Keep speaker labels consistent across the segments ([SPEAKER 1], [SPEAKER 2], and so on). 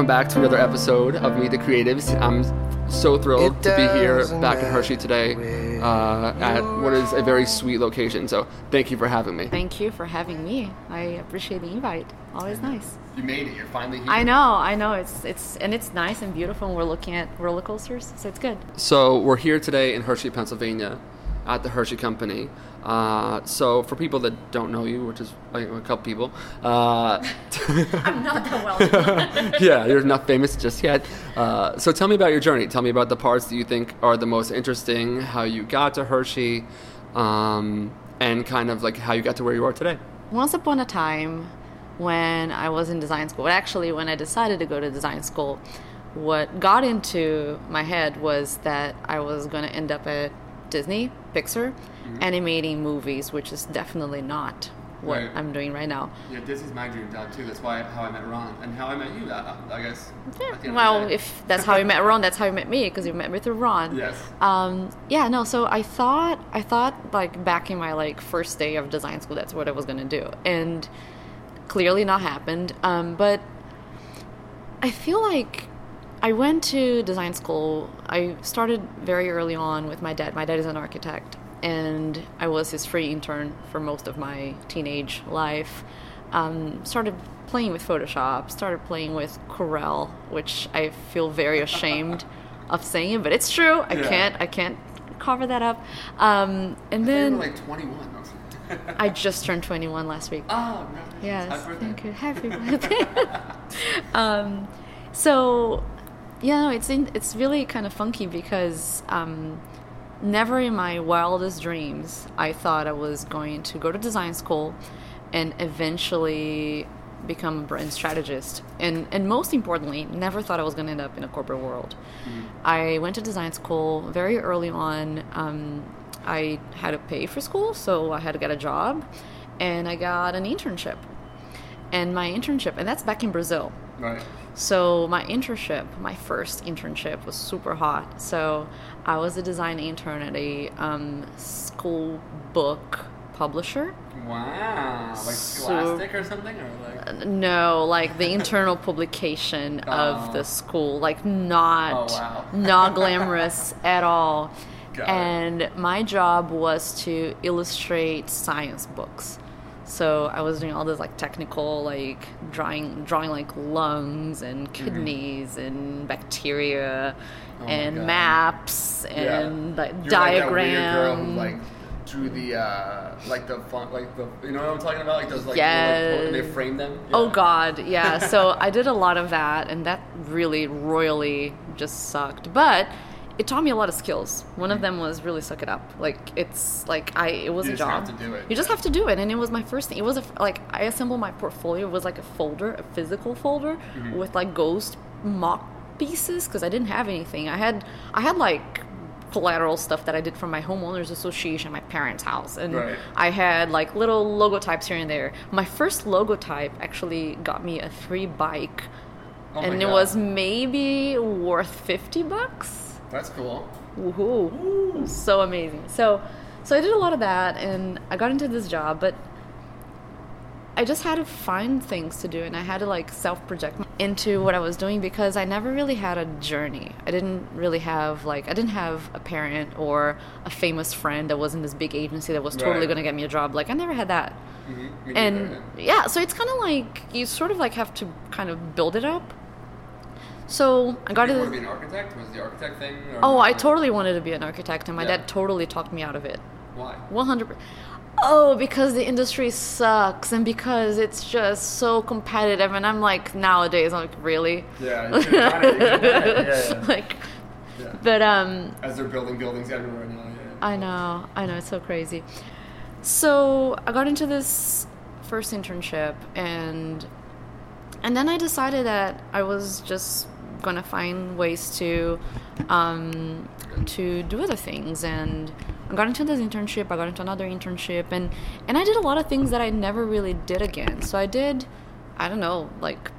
[SPEAKER 1] welcome back to another episode of Meet the Creatives. I'm so thrilled
[SPEAKER 2] It
[SPEAKER 1] to be here back in Hershey today uh, at what is a very sweet location. So thank you for having me.
[SPEAKER 3] Thank you for having me. I appreciate the invite. Always nice.
[SPEAKER 1] You made it. You're finally here.
[SPEAKER 3] I know, I know. It's it's and it's nice and beautiful. And we're looking at roller coasters, so it's good.
[SPEAKER 1] So we're here today in Hershey, Pennsylvania, at the Hershey Company. Uh, so for people that don't know you, which is like, a couple people, uh,
[SPEAKER 3] I'm not that well.
[SPEAKER 1] yeah, you're not famous just yet. Uh, so tell me about your journey. Tell me about the parts that you think are the most interesting, how you got to Hershey, um, and kind of like how you got to where you are today.
[SPEAKER 3] Once upon a time, when I was in design school, actually when I decided to go to design school, what got into my head was that I was going to end up at Disney, Pixar, animating movies, which is definitely not what
[SPEAKER 1] Right.
[SPEAKER 3] I'm doing right now.
[SPEAKER 1] Yeah, this is my dream job too. That's why how I met Ron and how I met you. I, I guess.
[SPEAKER 3] Yeah. Well, if that's how you met Ron, that's how you met me because you met me through Ron.
[SPEAKER 1] Yes.
[SPEAKER 3] Um, yeah. No. So I thought, I thought like back in my like first day of design school, that's what I was gonna do, and clearly not happened. Um, but I feel like I went to design school. I started very early on with my dad. My dad is an architect, and I was his free intern for most of my teenage life. Um, started playing with Photoshop, started playing with Corel, which I feel very ashamed of saying but it's true. I
[SPEAKER 1] Yeah.
[SPEAKER 3] can't. I can't cover that up. Um, and
[SPEAKER 1] They
[SPEAKER 3] then
[SPEAKER 1] like 21.
[SPEAKER 3] I just turned 21 last week.
[SPEAKER 1] oh, no.
[SPEAKER 3] Yes,
[SPEAKER 1] Happy birthday.
[SPEAKER 3] thank you. Happy birthday. um, so, yeah, no, it's in, it's really kind of funky because um, never in my wildest dreams I thought I was going to go to design school and eventually become a brand strategist. And and most importantly, never thought I was going to end up in a corporate world. I went to design school very early on. Um, I had to pay for school, so I had to get a job, and I got an internship. And my internship, and that's back in Brazil.
[SPEAKER 1] Right.
[SPEAKER 3] So my internship, my first internship, was super hot. So I was a design intern at a um, school book publisher.
[SPEAKER 1] Wow. Like
[SPEAKER 3] So-
[SPEAKER 1] Scholastic or something, or like.
[SPEAKER 3] No, like the internal publication
[SPEAKER 1] Oh.
[SPEAKER 3] of the school, like not
[SPEAKER 1] Oh, wow.
[SPEAKER 3] not glamorous at all.
[SPEAKER 1] Got it.
[SPEAKER 3] and my job was to illustrate science books. So I was doing all this like technical, like drawing, drawing like lungs and kidneys and bacteria
[SPEAKER 1] Mm-hmm. Oh
[SPEAKER 3] and maps
[SPEAKER 1] Yeah.
[SPEAKER 3] and like
[SPEAKER 1] You're Like girl who like drew the uh, like the font, like the you know what I'm talking about, like those like
[SPEAKER 3] Yes.
[SPEAKER 1] and they frame them.
[SPEAKER 3] Oh God, yeah. So I did a lot of that, and that really royally just sucked. But it taught me a lot of skills. One of them was really suck it up. Like it's like I it was
[SPEAKER 1] You
[SPEAKER 3] a
[SPEAKER 1] just
[SPEAKER 3] job.
[SPEAKER 1] have to do it.
[SPEAKER 3] You just have to do it, and it was my first thing. It was a, like I assembled my portfolio. It was like a folder, a physical folder
[SPEAKER 1] Mm-hmm.
[SPEAKER 3] with like ghost mock pieces because I didn't have anything. I had I had like collateral stuff that I did from my homeowners association, my parents' house, and
[SPEAKER 1] Right.
[SPEAKER 3] I had like little logotypes here and there. My first logotype actually got me a free bike,
[SPEAKER 1] Oh
[SPEAKER 3] and it
[SPEAKER 1] God.
[SPEAKER 3] was maybe worth fifty bucks.
[SPEAKER 1] That's cool.
[SPEAKER 3] Woohoo! So amazing. So, so I did a lot of that, and I got into this job, but I just had to find things to do, and I had to like self-project into what I was doing because I never really had a journey. I didn't really have like I didn't have a parent or a famous friend that was in this big agency that was totally
[SPEAKER 1] Right.
[SPEAKER 3] going to get me a job. Like I never had that.
[SPEAKER 1] Mm-hmm.
[SPEAKER 3] And yeah, so it's kind of like you sort of like have to kind of build it up. So I got
[SPEAKER 1] Did you
[SPEAKER 3] to
[SPEAKER 1] be an architect? Was the architect thing?
[SPEAKER 3] Oh, I totally wanted to be an architect, and my
[SPEAKER 1] Yeah.
[SPEAKER 3] dad totally talked me out of it.
[SPEAKER 1] Why?
[SPEAKER 3] 100 Oh, because the industry sucks and because it's just so competitive. And I'm like, nowadays, I'm like, really?
[SPEAKER 1] Yeah, it, you should've it, yeah, yeah.
[SPEAKER 3] like,
[SPEAKER 1] Yeah.
[SPEAKER 3] but, um,
[SPEAKER 1] As they're building buildings everywhere now. Yeah.
[SPEAKER 3] I know, I know, it's so crazy. So I got into this first internship and and then I decided that I was just gonna find ways to um, to do other things and I got into this internship, I got into another internship and and I did a lot of things that I never really did again. So I did I don't know, like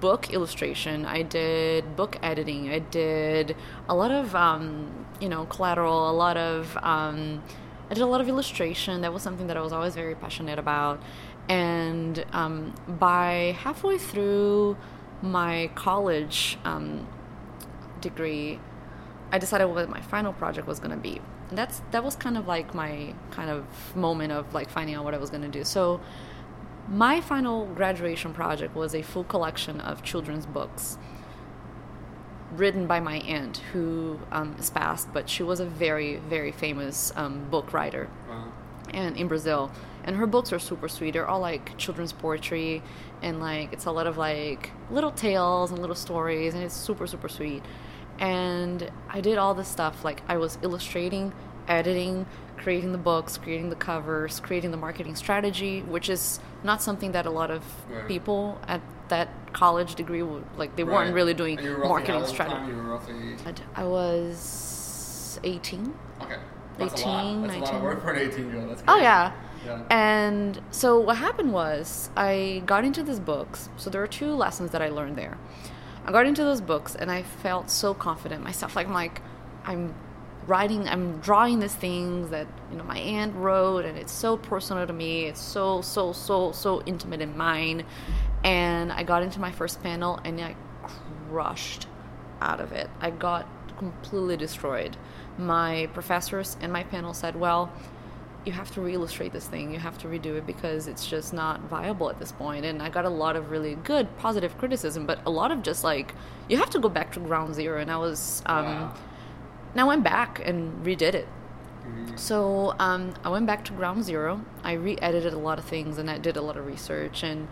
[SPEAKER 3] book illustration. I did book editing. I did a lot of, um, you know, collateral. A lot of, um, I did a lot of illustration. That was something that I was always very passionate about. And um, by halfway through my college um, degree, I decided what my final project was going to be. And that's that was kind of like my kind of moment of like finding out what I was going to do. So my final graduation project was a full collection of children's books written by my aunt who um, is passed, but she was a very, very famous um, book writer
[SPEAKER 1] Wow.
[SPEAKER 3] and in Brazil. And her books are super sweet. They're all like children's poetry, and like it's a lot of like little tales and little stories, and it's super super sweet. And I did all this stuff. Like I was illustrating, editing, creating the books, creating the covers, creating the marketing strategy, which is not something that a lot of
[SPEAKER 1] Right.
[SPEAKER 3] people at that college degree would like. They weren't really doing
[SPEAKER 1] And you were
[SPEAKER 3] marketing strategy.
[SPEAKER 1] Roughly
[SPEAKER 3] I was 18.
[SPEAKER 1] okay. That's a lot.
[SPEAKER 3] 18,
[SPEAKER 1] That's a lot of
[SPEAKER 3] 19.
[SPEAKER 1] work 18 year old. That's
[SPEAKER 3] Oh yeah.
[SPEAKER 1] Yeah.
[SPEAKER 3] And so what happened was I got into these books. So there are two lessons that I learned there. I got into those books and I felt so confident myself. Like I'm like I'm writing I'm drawing these things that, you know, my aunt wrote and it's so personal to me. It's so so so so intimate in mine. And I got into my first panel and I crushed out of it. I got completely destroyed. My professors and my panel said, "Well, you have to re-illustrate this thing. You have to redo it because it's just not viable at this point." And I got a lot of really good, positive criticism, but a lot of just like, "You have to go back to ground zero. And I was, um,
[SPEAKER 1] Wow.
[SPEAKER 3] and I went back and redid it.
[SPEAKER 1] Mhm.
[SPEAKER 3] So um, I went back to ground zero. I re-edited a lot of things and I did a lot of research and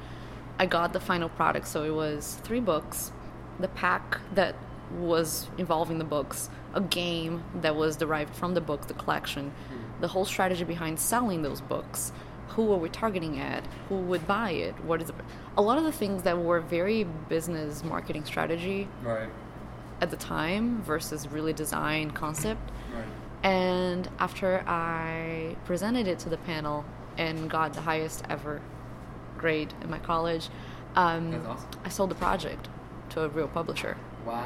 [SPEAKER 3] I got the final product. So it was three books, the pack that was involving the books, a game that was derived from the book, the collection, the whole strategy behind selling those books. Who are we targeting at? Who would buy it? What is it? A lot of the things that were very business marketing strategy
[SPEAKER 1] Right.
[SPEAKER 3] at the time versus really design concept.
[SPEAKER 1] Right.
[SPEAKER 3] And after I presented it to the panel and got the highest ever grade in my college, um,
[SPEAKER 1] awesome.
[SPEAKER 3] I sold the project to a real publisher.
[SPEAKER 1] Wow.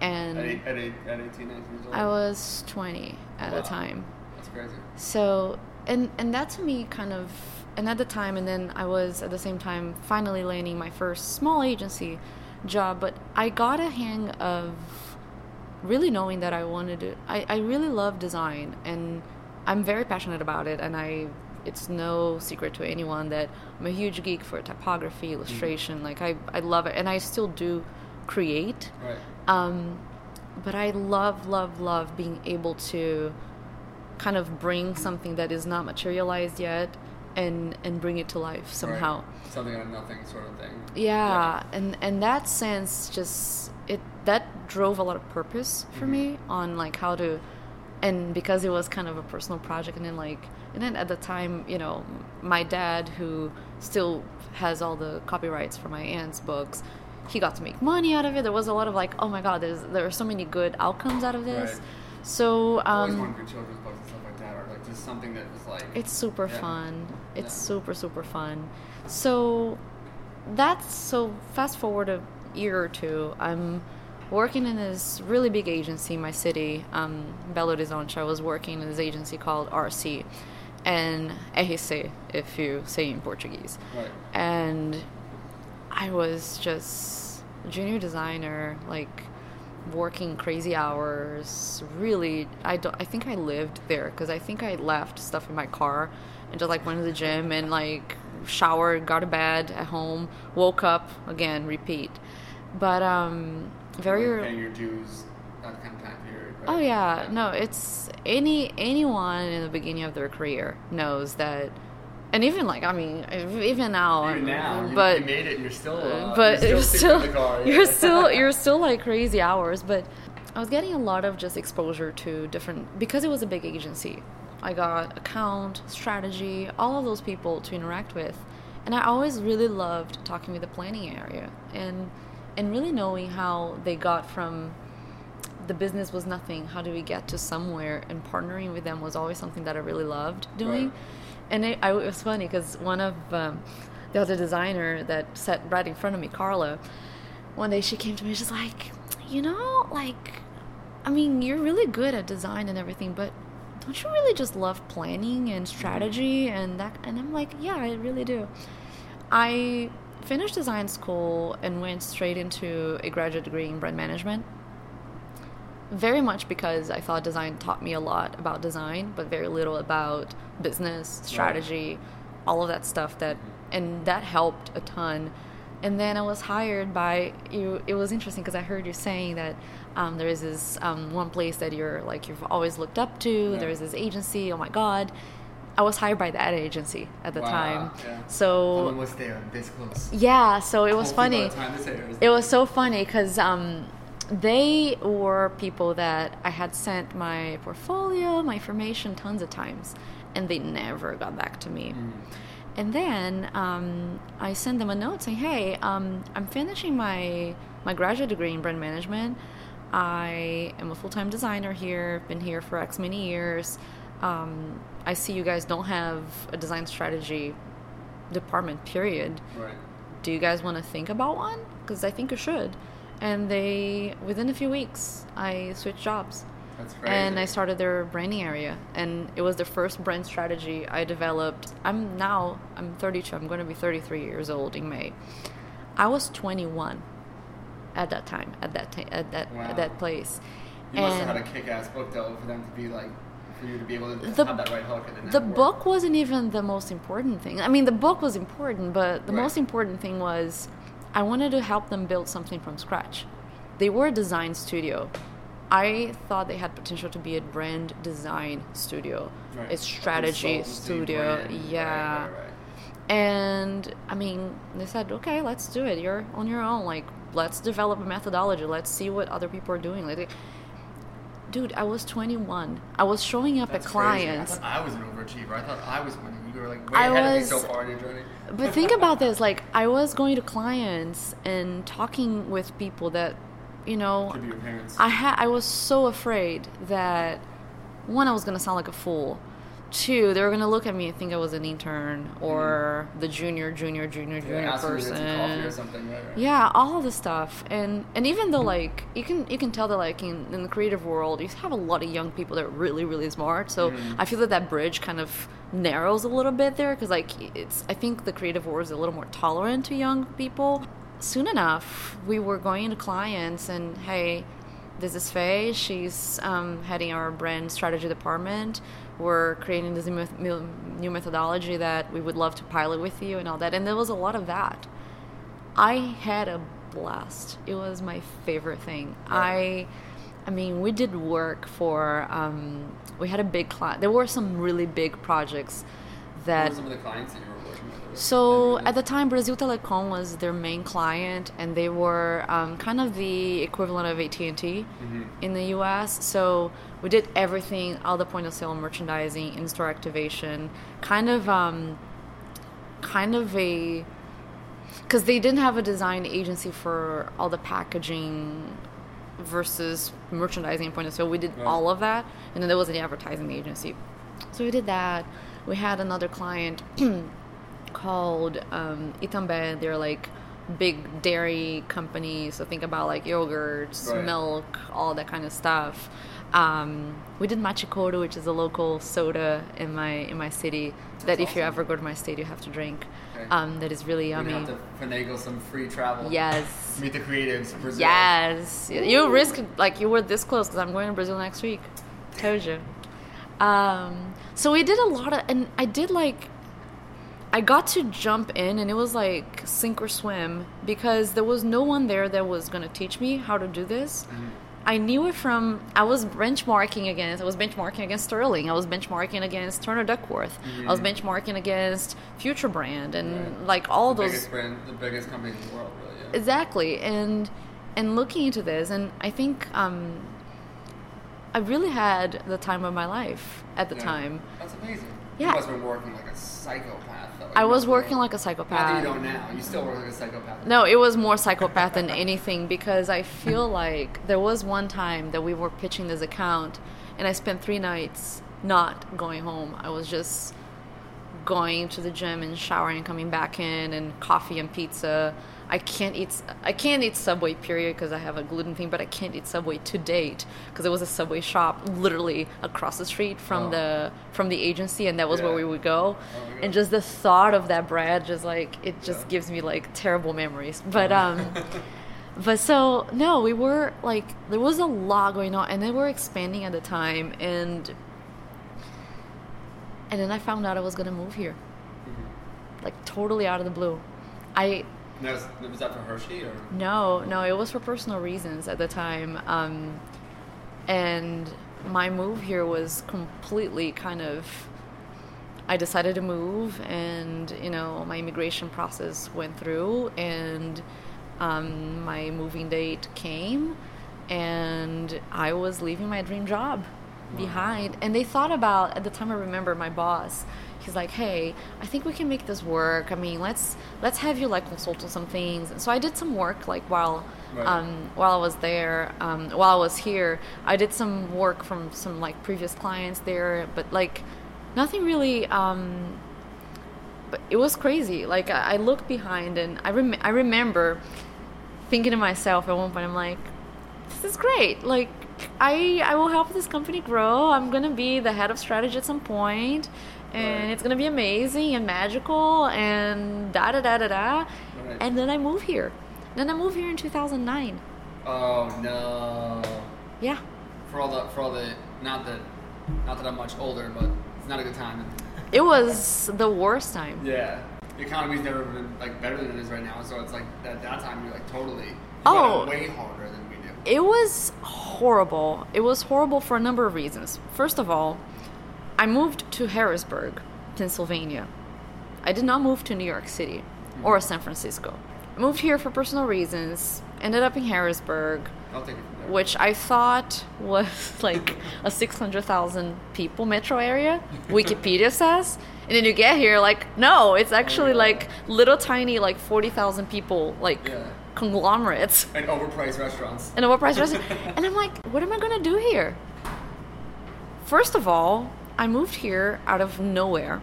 [SPEAKER 3] And
[SPEAKER 1] at, eight, at, eight, at 18, 19 years old.
[SPEAKER 3] I was 20 at
[SPEAKER 1] Wow.
[SPEAKER 3] the time.
[SPEAKER 1] That's crazy.
[SPEAKER 3] So, and and that to me kind of, and at the time, and then I was at the same time finally landing my first small agency job. But I got a hang of really knowing that I wanted to. I I really love design, and I'm very passionate about it. And I, it's no secret to anyone that I'm a huge geek for typography, illustration. Like I I love it, and I still do create.
[SPEAKER 1] Right.
[SPEAKER 3] Um, but I love, love, love being able to kind of bring something that is not materialized yet and and bring it to life somehow.
[SPEAKER 1] Right. Something out of nothing sort of thing.
[SPEAKER 3] Yeah, and and that sense just it that drove a lot of purpose for me on like how to and because it was kind of a personal project and then like and then at the time you know my dad who still has all the copyrights for my aunt's books he got to make money out of it there was a lot of like oh my god there's there are so many good outcomes out of this
[SPEAKER 1] Right.
[SPEAKER 3] so um
[SPEAKER 1] wanted to do children's books and stuff like that, or like just something that was like.
[SPEAKER 3] it's super
[SPEAKER 1] Yeah.
[SPEAKER 3] fun. It's
[SPEAKER 1] Yeah.
[SPEAKER 3] super super fun. So that's so fast forward a year or two. I'm working in this really big agency in my city, um, Belo Horizonte. I was working in this agency called RC and RC, if you say in Portuguese.
[SPEAKER 1] Right.
[SPEAKER 3] And I was just a junior designer, like working crazy hours. Really, I don't. I think I lived there because I think I left stuff in my car and just like went to the gym and like showered, got to bed at home, woke up again, repeat. But um, very.
[SPEAKER 1] Like paying your dues that kind of time period. Right?
[SPEAKER 3] Oh yeah, no, it's any anyone in the beginning of their career knows that, and even like I mean, even now,
[SPEAKER 1] Even now,
[SPEAKER 3] but
[SPEAKER 1] you made it. You're still. Uh,
[SPEAKER 3] but
[SPEAKER 1] you're
[SPEAKER 3] you're
[SPEAKER 1] still,
[SPEAKER 3] still
[SPEAKER 1] in the car.
[SPEAKER 3] you're still you're still like crazy hours but i was getting a lot of just exposure to different because it was a big agency i got account strategy all of those people to interact with and i always really loved talking with the planning area and and really knowing how they got from the business was nothing how do we get to somewhere and partnering with them was always something that i really loved doing
[SPEAKER 1] Right.
[SPEAKER 3] And it, I, it was funny because one of um, the other designer that sat right in front of me, Carla, one day she came to me. She's like, you know, like, I mean, you're really good at design and everything, but don't you really just love planning and strategy and that? And I'm like, yeah, I really do. I finished design school and went straight into a graduate degree in brand management. Very much because I thought design taught me a lot about design, but very little about business, strategy, all of that stuff that and that helped a ton. And then I was hired by you. It was interesting because I heard you saying that um, there is this um, one place that you're like you've always looked up to.
[SPEAKER 1] Yeah.
[SPEAKER 3] There's this agency. Oh my god, I was hired by that agency at the
[SPEAKER 1] Wow,
[SPEAKER 3] time.
[SPEAKER 1] yeah.
[SPEAKER 3] So
[SPEAKER 2] Someone was there this close.
[SPEAKER 3] yeah, so it was
[SPEAKER 1] Hopefully
[SPEAKER 3] funny.
[SPEAKER 1] the time this airs-
[SPEAKER 3] It was so funny because um, they were people that I had sent my portfolio, my information tons of times, and they never got back to me. And then um, I sent them a note saying, "Hey, um, I'm finishing my my graduate degree in brand management. I am a full time designer here. I've Been here for X many years. Um, I see you guys don't have a design strategy department. Period
[SPEAKER 1] Right.
[SPEAKER 3] do you guys want to think about one? Because I think you should. And they, within a few weeks, I switched jobs. And I started their branding area. And it was the first brand strategy I developed. I'm now, I'm 32, I'm going to be 33 years old in May. I was 21 at that time, at that, ti- at that,
[SPEAKER 1] Wow.
[SPEAKER 3] at that place.
[SPEAKER 1] You must have had a kick-ass book though for them to be like, for you to be able to
[SPEAKER 3] The-
[SPEAKER 1] have that right hook and
[SPEAKER 3] the book wasn't even the most important thing. I mean, the book was important, but the
[SPEAKER 1] Right.
[SPEAKER 3] most important thing was I wanted to help them build something from scratch. They were a design studio. I thought they had potential to be a brand design studio,
[SPEAKER 1] Right.
[SPEAKER 3] a strategy studio.
[SPEAKER 1] brand,
[SPEAKER 3] yeah.
[SPEAKER 1] right, right.
[SPEAKER 3] And I mean, they said, okay, let's do it. You're on your own. Like, let's develop a methodology. Let's see what other people are doing. Like, dude, I was 21. I was showing up
[SPEAKER 1] That's
[SPEAKER 3] at
[SPEAKER 1] crazy.
[SPEAKER 3] clients.
[SPEAKER 2] I thought I was an overachiever. I thought I was winning. You were like way
[SPEAKER 3] I
[SPEAKER 2] ahead of me so
[SPEAKER 1] So far in your journey.
[SPEAKER 3] But think about this like, I was going to clients and talking with people that, you know,
[SPEAKER 1] Could be your parents.
[SPEAKER 3] I had I was so afraid that one I was gonna sound like a fool. Two, they were gonna look at me and think I was an intern or mm-hmm. the junior, junior, junior, junior
[SPEAKER 1] ask them to get some coffee or
[SPEAKER 3] person.
[SPEAKER 1] something, right? right.
[SPEAKER 3] Yeah, all the stuff, and and even though mm-hmm. like you can you can tell that like in, in the creative world you have a lot of young people that are really really smart. So mm-hmm. I feel that that bridge kind of narrows a little bit there because like it's I think the creative world is a little more tolerant to young people. Soon enough, we were going to clients and hey, this is Faye. She's um, heading our brand strategy department. We're creating this new methodology that we would love to pilot with you and all that. And there was a lot of that. I had a blast. It was my favorite thing. I, I mean, we did work for. Um, we had a big client. There were some really big projects
[SPEAKER 1] What
[SPEAKER 3] that.
[SPEAKER 1] were some of the clients that you were working with?
[SPEAKER 3] So at the time, Brasil Telecom was their main client, and they were um, kind of the equivalent of AT and T in the U.S. So we did everything, all the point of sale merchandising, in-store activation, kind of, um, kind of a, because they didn't have a design agency for all the packaging versus merchandising and point of sale. We did all of that, and then there was an advertising agency. So we did that. We had another client called um, Itambé. They're like big dairy company. So think about like yogurts,
[SPEAKER 1] Right.
[SPEAKER 3] milk, all that kind of stuff. Um, we did Mate Couro, which is a local soda in my in my city. that if you ever go to my state, you have to drink.
[SPEAKER 1] Okay.
[SPEAKER 3] Um, that is really yummy.
[SPEAKER 1] gonna have to finagle some free travel.
[SPEAKER 3] Yes.
[SPEAKER 2] Meet the creatives. Brazil.
[SPEAKER 3] Yes. You risk like you were this close because I'm going to Brazil next week. Told you. Um, so we did a lot of, and I did like, I got to jump in, and it was like sink or swim because there was no one there that was gonna teach me how to do this. I knew it from I was benchmarking against I was benchmarking against Sterling. I was benchmarking against Turner Duckworth. I was benchmarking against Future Brand and
[SPEAKER 1] Right.
[SPEAKER 3] like all
[SPEAKER 1] the
[SPEAKER 3] those
[SPEAKER 1] biggest brand, the biggest company in the world, really. Yeah.
[SPEAKER 3] exactly and and looking into this and i think um i really had the time of my life at the
[SPEAKER 1] Yeah.
[SPEAKER 3] time
[SPEAKER 1] That's amazing.
[SPEAKER 3] Yeah.
[SPEAKER 1] You must have been working like a psychopath.
[SPEAKER 3] I was working like a
[SPEAKER 1] Not that you don't now. You still work like a psychopath.
[SPEAKER 3] no it was more psychopath than anything because i feel like there was one time that we were pitching this account and i spent three nights not going home i was just going to the gym and showering and coming back in and coffee and pizza. I can't eat I can't eat Subway period because I have a gluten thing, but I can't eat Subway to date because there was a Subway shop literally across the street from
[SPEAKER 1] Oh.
[SPEAKER 3] the from the agency, and that was where we would go.
[SPEAKER 1] Oh my
[SPEAKER 3] and just the thought of that bread, just like it just
[SPEAKER 1] Yeah.
[SPEAKER 3] gives me like terrible memories. But um. But so no, we were like there was a lot going on, and they were expanding at the time, and and then I found out I was gonna move here, like totally out of the blue. I
[SPEAKER 1] That was, was that for Hershey or?
[SPEAKER 3] no, no, it was for personal reasons at the time, um, and my move here was completely kind of. I decided to move, and you know my immigration process went through, and um, my moving date came, and I was leaving my dream job behind. And they thought about at the time. I remember my boss. He's like, "Hey, I think we can make this work. I mean, let's let's have you like consult on some things." And so I did some work like while
[SPEAKER 1] Right.
[SPEAKER 3] um, while I was there, um, while I was here, I did some work from some like previous clients there, but like nothing really. Um, but it was crazy. Like I, I looked behind and I rem- I remember thinking to myself at one point, I'm like, this is great. Like I I will help this company grow. I'm gonna be the head of strategy at some point, and
[SPEAKER 1] Right.
[SPEAKER 3] it's gonna be amazing and magical and da da da da da.
[SPEAKER 1] Right.
[SPEAKER 3] And then I move here. Then I move here in 2009.
[SPEAKER 1] Oh no.
[SPEAKER 3] Yeah.
[SPEAKER 1] For all the for all the not that not that I'm much older, but it's not a good time.
[SPEAKER 3] It was the worst time.
[SPEAKER 1] Yeah. The economy's never been like better than it is right now, so it's like at that time you're like totally you
[SPEAKER 3] Oh.
[SPEAKER 1] way harder than.
[SPEAKER 3] It was horrible. It was horrible for a number of reasons. First of all, I moved to Harrisburg, Pennsylvania. I did not move to New York City or hmm. San Francisco. I moved here for personal reasons, ended up in Harrisburg,
[SPEAKER 1] I'll take it from there.
[SPEAKER 3] which I thought was like a 600,000 people metro area, Wikipedia says. And then you get here, like, no, it's oh, actually
[SPEAKER 1] yeah.
[SPEAKER 3] like little tiny, like 40,000 people, like
[SPEAKER 1] Yeah.
[SPEAKER 3] Conglomerates
[SPEAKER 1] And overpriced restaurants.
[SPEAKER 3] and overpriced restaurants. and I'm like, what am I gonna do here? First of all, I moved here out of nowhere.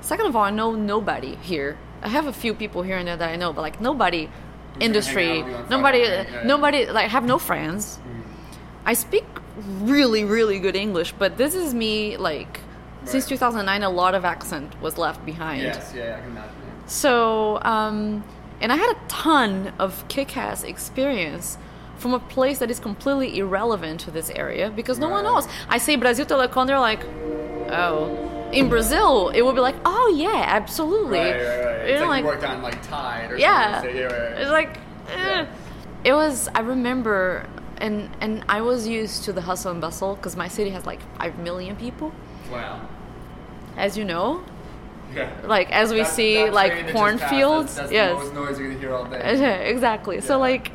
[SPEAKER 3] Second of all, I know nobody here. I have a few people here and there that I know, but like nobody
[SPEAKER 1] gonna
[SPEAKER 3] industry,
[SPEAKER 1] hang out with you on
[SPEAKER 3] nobody,
[SPEAKER 1] Yeah.
[SPEAKER 3] nobody like I have no friends. I speak really, really good English, but this is me like since 2009. A lot of accent was left behind.
[SPEAKER 1] Yes, yeah, I can imagine.
[SPEAKER 3] So, um, and I had a ton of kick ass experience from a place that is completely irrelevant to this area because no one knows. I say Brasil Telecom, they're like, oh. In Brazil, it would be like, oh yeah, absolutely.
[SPEAKER 1] Right, right, right.
[SPEAKER 3] You
[SPEAKER 1] It's
[SPEAKER 3] know,
[SPEAKER 1] like,
[SPEAKER 3] like-
[SPEAKER 1] you worked on like Tide or
[SPEAKER 3] yeah,
[SPEAKER 1] something. Yeah,
[SPEAKER 3] it's like, eh.
[SPEAKER 1] Yeah.
[SPEAKER 3] it was. I remember, and and I was used to the hustle and bustle because my city has like five million people,
[SPEAKER 1] Wow.
[SPEAKER 3] as you know.
[SPEAKER 1] Yeah.
[SPEAKER 3] Like as we
[SPEAKER 1] That-
[SPEAKER 3] see,
[SPEAKER 1] that train
[SPEAKER 3] like
[SPEAKER 1] that just passed,
[SPEAKER 3] cornfields.
[SPEAKER 1] That's, that's
[SPEAKER 3] yes,
[SPEAKER 1] noise you're gonna hear all day.
[SPEAKER 3] exactly. So like,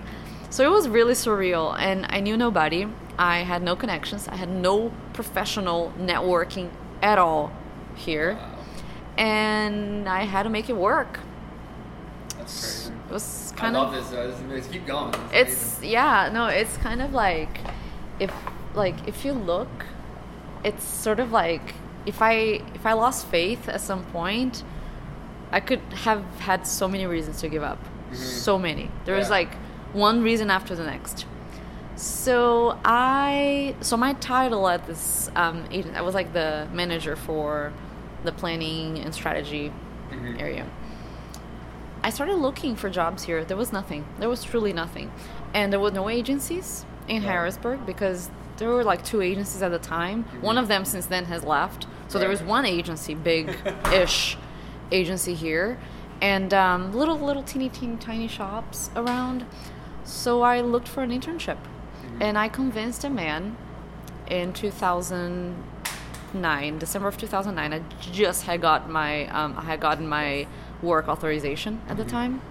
[SPEAKER 3] so it was really surreal, and I knew nobody. I had no connections. I had no professional networking at all here,
[SPEAKER 1] Wow.
[SPEAKER 3] and I had to make it work.
[SPEAKER 1] That's crazy.
[SPEAKER 3] It was kind
[SPEAKER 1] love
[SPEAKER 3] of.
[SPEAKER 1] this. Uh, this is- keep going. Is
[SPEAKER 3] It's yeah, no, it's kind of like if like if you look, it's sort of like if I if I lost faith at some point, I could have had so many reasons to give up. So many. There was like one reason after the next. So I so my title at this um, agent I was like the manager for the planning and strategy
[SPEAKER 1] Mhm.
[SPEAKER 3] area. I started looking for jobs here. There was nothing. There was truly nothing. And there were no agencies in. Harrisburg because there were like two agencies at the time. One of them since then has left. So there was one agency, big ish agency here, and um, little, little teeny, teeny, tiny shops around. So I looked for an internship. And I convinced a man in 2009, December of 2009. I just had got my, um, I had gotten my work authorization at the time.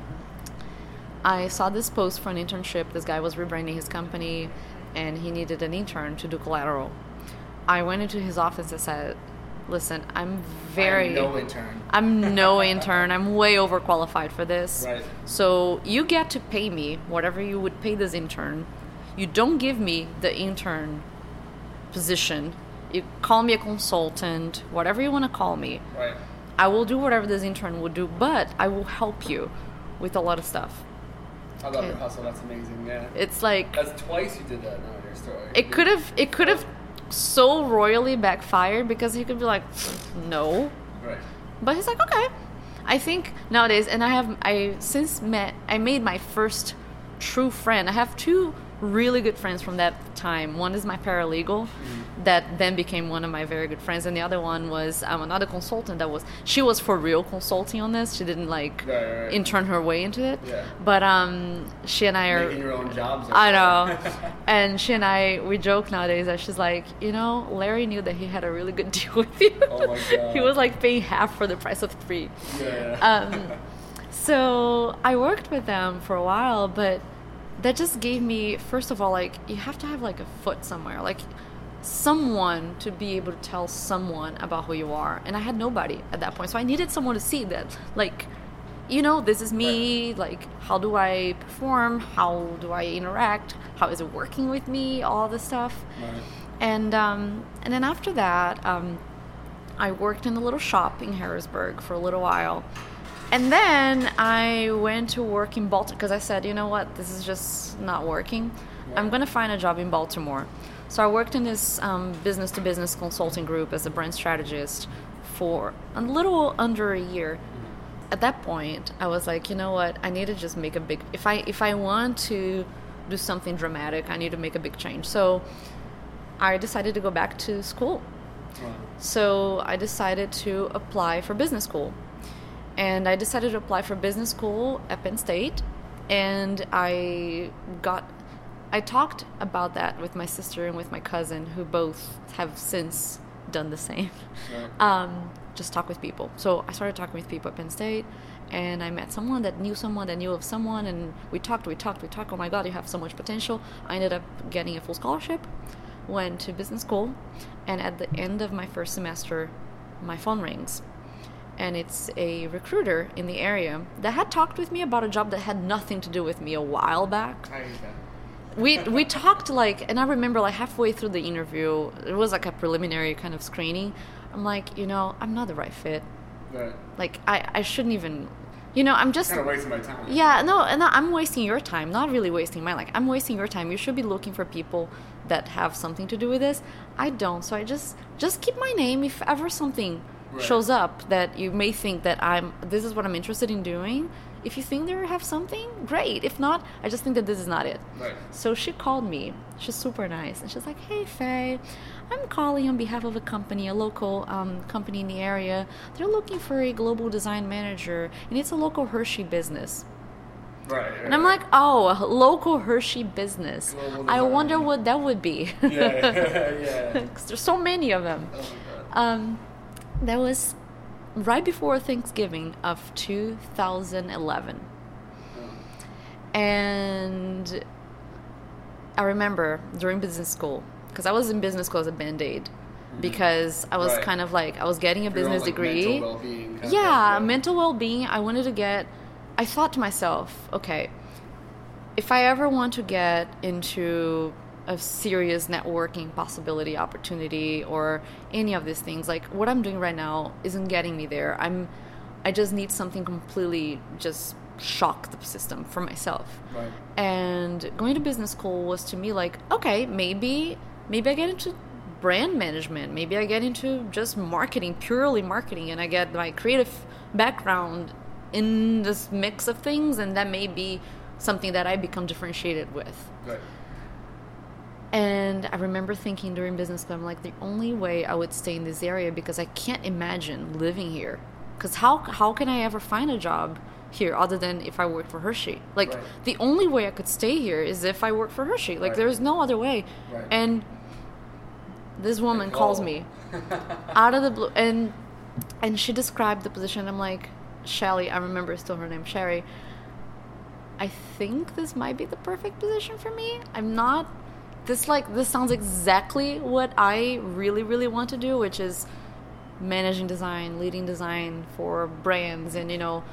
[SPEAKER 3] I saw this post for an internship. This guy was rebranding his company, and he needed an intern to do collateral. I went into his office and said, "Listen, I'm very,
[SPEAKER 1] I am no intern.
[SPEAKER 3] I'm no intern. I'm way overqualified for this.
[SPEAKER 1] Right.
[SPEAKER 3] So you get to pay me whatever you would pay this intern. You don't give me the intern position. You call me a consultant, whatever you want to call me.
[SPEAKER 1] Right.
[SPEAKER 3] I will do whatever this intern would do, but I will help you with a lot of stuff.
[SPEAKER 1] I love
[SPEAKER 3] Okay.
[SPEAKER 1] your hustle. That's amazing. Yeah.
[SPEAKER 3] It's like
[SPEAKER 1] That's twice you did that now in your story.
[SPEAKER 3] it could have it could have so royally backfired because he could be like, no,
[SPEAKER 1] Right.
[SPEAKER 3] but he's like, okay. I think nowadays, and I have I since met I made my first true friend. I have two really good friends from that time. One is my paralegal that then became one of my very good friends, and the other one was um, another consultant that was she was for real consulting on this. She didn't like
[SPEAKER 1] Right, right, right.
[SPEAKER 3] intern her way into it.
[SPEAKER 1] Yeah.
[SPEAKER 3] But um, she and I are
[SPEAKER 1] Making your own jobs.
[SPEAKER 3] I know. and she and I, we joke nowadays that she's like, you know, Larry knew that he had a really good deal with you.
[SPEAKER 1] Oh my God.
[SPEAKER 3] he was like paying half for the price of three.
[SPEAKER 1] Yeah.
[SPEAKER 3] Um, so I worked with them for a while, but that just gave me, first of all, like, you have to have like a foot somewhere. Like, someone to be able to tell someone about who you are. And i had nobody at that point so i needed someone to see that like you know this is me like how do i perform? How do i interact? How is it working with me? All this stuff.
[SPEAKER 1] Right.
[SPEAKER 3] and um, and then after that um, i worked in a little shop in harrisburg for a little while and then i went to work in baltimore because i said you know what? This is just not working. I'm going to find a job in baltimore. So i worked in this um, business to business consulting group as a brand strategist for a little under a year. At that point i was like you know what? I need to just make a big if i if i want to do something dramatic i need to make a big change. So i decided to go back to school.
[SPEAKER 1] Wow.
[SPEAKER 3] so I decided to apply for business school. And I decided to apply for business school at Penn State. And I got, I talked about that with my sister and with my cousin, who both have since done the same.
[SPEAKER 1] Right.
[SPEAKER 3] Um, just talk with people. So I started talking with people at Penn State. And I met someone that knew someone that knew of someone, and we talked, we talked, we talked. Oh my God, you have so much potential. I ended up getting a full scholarship went to business school and at the end of my first semester my phone rings and it's a recruiter in the area that had talked with me about a job that had nothing to do with me a while back
[SPEAKER 2] I hate that.
[SPEAKER 3] we we talked like and i remember like halfway through the interview it was like a preliminary kind of screening i'm like you know i'm not the right fit
[SPEAKER 1] Right.
[SPEAKER 3] like i i shouldn't even you know i'm just
[SPEAKER 1] Kind of wasting my time.
[SPEAKER 3] yeah, no, and I'm wasting your time, not really wasting mine. Like I'm wasting your time. You should be looking for people that have something to do with this. I don't, so I just just keep my name if ever something
[SPEAKER 1] Right.
[SPEAKER 3] shows up that you may think that I'm this is what I'm interested in doing. If you think they have something, great. If not, I just think that this is not it.
[SPEAKER 1] Right.
[SPEAKER 3] So she called me. She's super nice, and she's like, "Hey, Faye, I'm calling on behalf of a company, a local um, company in the area. They're looking for a global design manager, and it's a local Hershey business."
[SPEAKER 1] Right. right,
[SPEAKER 3] And I'm like, "Oh, a local Hershey business. I wonder what that would be."
[SPEAKER 1] Yeah. Yeah. yeah.
[SPEAKER 3] there's so many of them.
[SPEAKER 1] Oh.
[SPEAKER 3] Um, that was right before Thanksgiving of 2011. And I remember during business school, because I was in business school as a band aid, mm-hmm. because I was
[SPEAKER 1] Right.
[SPEAKER 3] kind of like, I was getting a
[SPEAKER 1] For your own,
[SPEAKER 3] business
[SPEAKER 1] like,
[SPEAKER 3] degree.
[SPEAKER 1] mental well-being of
[SPEAKER 3] yeah, mental well being. I wanted to get, I thought to myself, okay, if I ever want to get into a serious networking possibility, opportunity, or any of these things, like what I'm doing right now isn't getting me there. I'm, I just need something completely just shock the system for myself.
[SPEAKER 1] Right.
[SPEAKER 3] And going to business school was to me like, okay, maybe, maybe I get into brand management. Maybe I get into just marketing, purely marketing, and I get my creative background in this mix of things, and that may be something that I become differentiated with.
[SPEAKER 1] Right.
[SPEAKER 3] And I remember thinking during business school, I'm like, the only way I would stay in this area because I can't imagine living here. Because how, how can I ever find a job here other than if I work for Hershey? Like,
[SPEAKER 1] Right.
[SPEAKER 3] the only way I could stay here is if I work for Hershey. Like,
[SPEAKER 1] Right.
[SPEAKER 3] there's no other way.
[SPEAKER 1] Right.
[SPEAKER 3] And this woman calls me out of the blue and and she described the position i'm like shelly i remember still her name sherry i think this might be the perfect position for me i'm not this like this sounds exactly what i really really want to do which is managing design leading design for brands and you know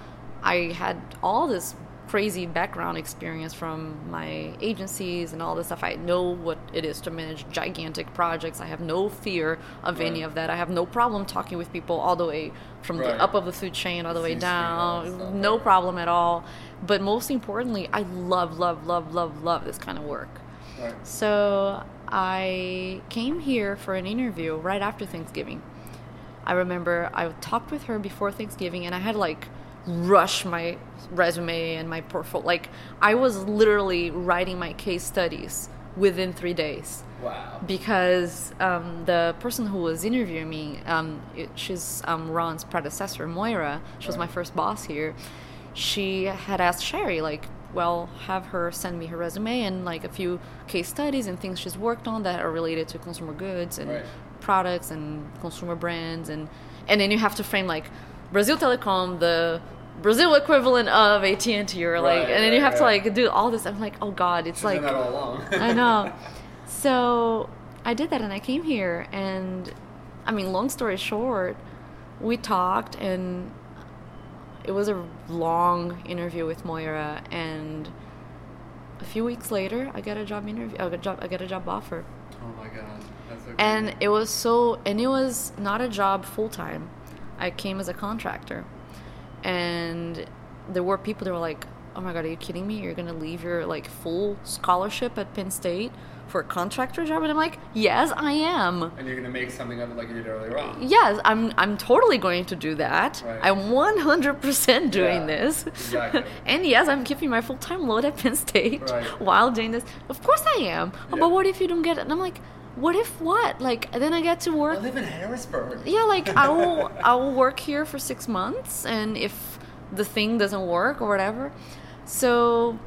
[SPEAKER 3] i had all this crazy background experience from my agencies and all this stuff. I know what it is to manage gigantic projects. I have no fear of any of that. I have no problem talking with people all the way from
[SPEAKER 1] Right.
[SPEAKER 3] the up of the food chain all the way
[SPEAKER 2] C-suite, all that
[SPEAKER 3] down. No problem at all. But most importantly, I love, love, love, love, love this kind of work.
[SPEAKER 1] Right.
[SPEAKER 3] So I came here for an interview right after Thanksgiving. I remember I talked with her before Thanksgiving and I had like rush my resume and my portfolio. Like I was literally writing my case studies within three days
[SPEAKER 1] Wow.
[SPEAKER 3] because um, the person who was interviewing me, um, it, she's um, Ron's predecessor, Moira. She was my first boss here. She had asked Sherry, like, well, have her send me her resume and like a few case studies and things she's worked on that are related to consumer goods and
[SPEAKER 1] Right.
[SPEAKER 3] products and consumer brands and and then you have to frame like Brasil Telecom, the Brazil equivalent of AT and T, or like,
[SPEAKER 1] Right,
[SPEAKER 3] and then you
[SPEAKER 1] right,
[SPEAKER 3] have to
[SPEAKER 1] right.
[SPEAKER 3] like do all this. I'm like, oh god, it's
[SPEAKER 1] She's
[SPEAKER 3] like
[SPEAKER 1] that all along.
[SPEAKER 3] I know. So I did that and I came here and I mean long story short, we talked and it was a long interview with Moira and a few weeks later I got a job interview I got a job I got a job offer.
[SPEAKER 1] oh my god. That's so
[SPEAKER 3] And it was so and it was not a job full time. I came as a contractor. And there were people that were like, "Oh my god, are you kidding me? You're going to leave your like full scholarship at Penn State for a contractor job?" And I'm like, "Yes, I am."
[SPEAKER 1] and you're gonna make something of it like you did earlier on.
[SPEAKER 3] Yes, I'm I'm totally going to do that.
[SPEAKER 1] Right.
[SPEAKER 3] I'm 100% doing
[SPEAKER 1] Yeah,
[SPEAKER 3] this.
[SPEAKER 1] exactly.
[SPEAKER 3] and yes, I'm keeping my full-time load at Penn State
[SPEAKER 1] Right.
[SPEAKER 3] while doing this. Of course I am.
[SPEAKER 1] Yeah.
[SPEAKER 3] But what if you don't get it? And I'm like, what if what? Like then I get to work.
[SPEAKER 1] I live in Harrisburg.
[SPEAKER 3] yeah like i will i will work here for six months and if the thing doesn't work or whatever so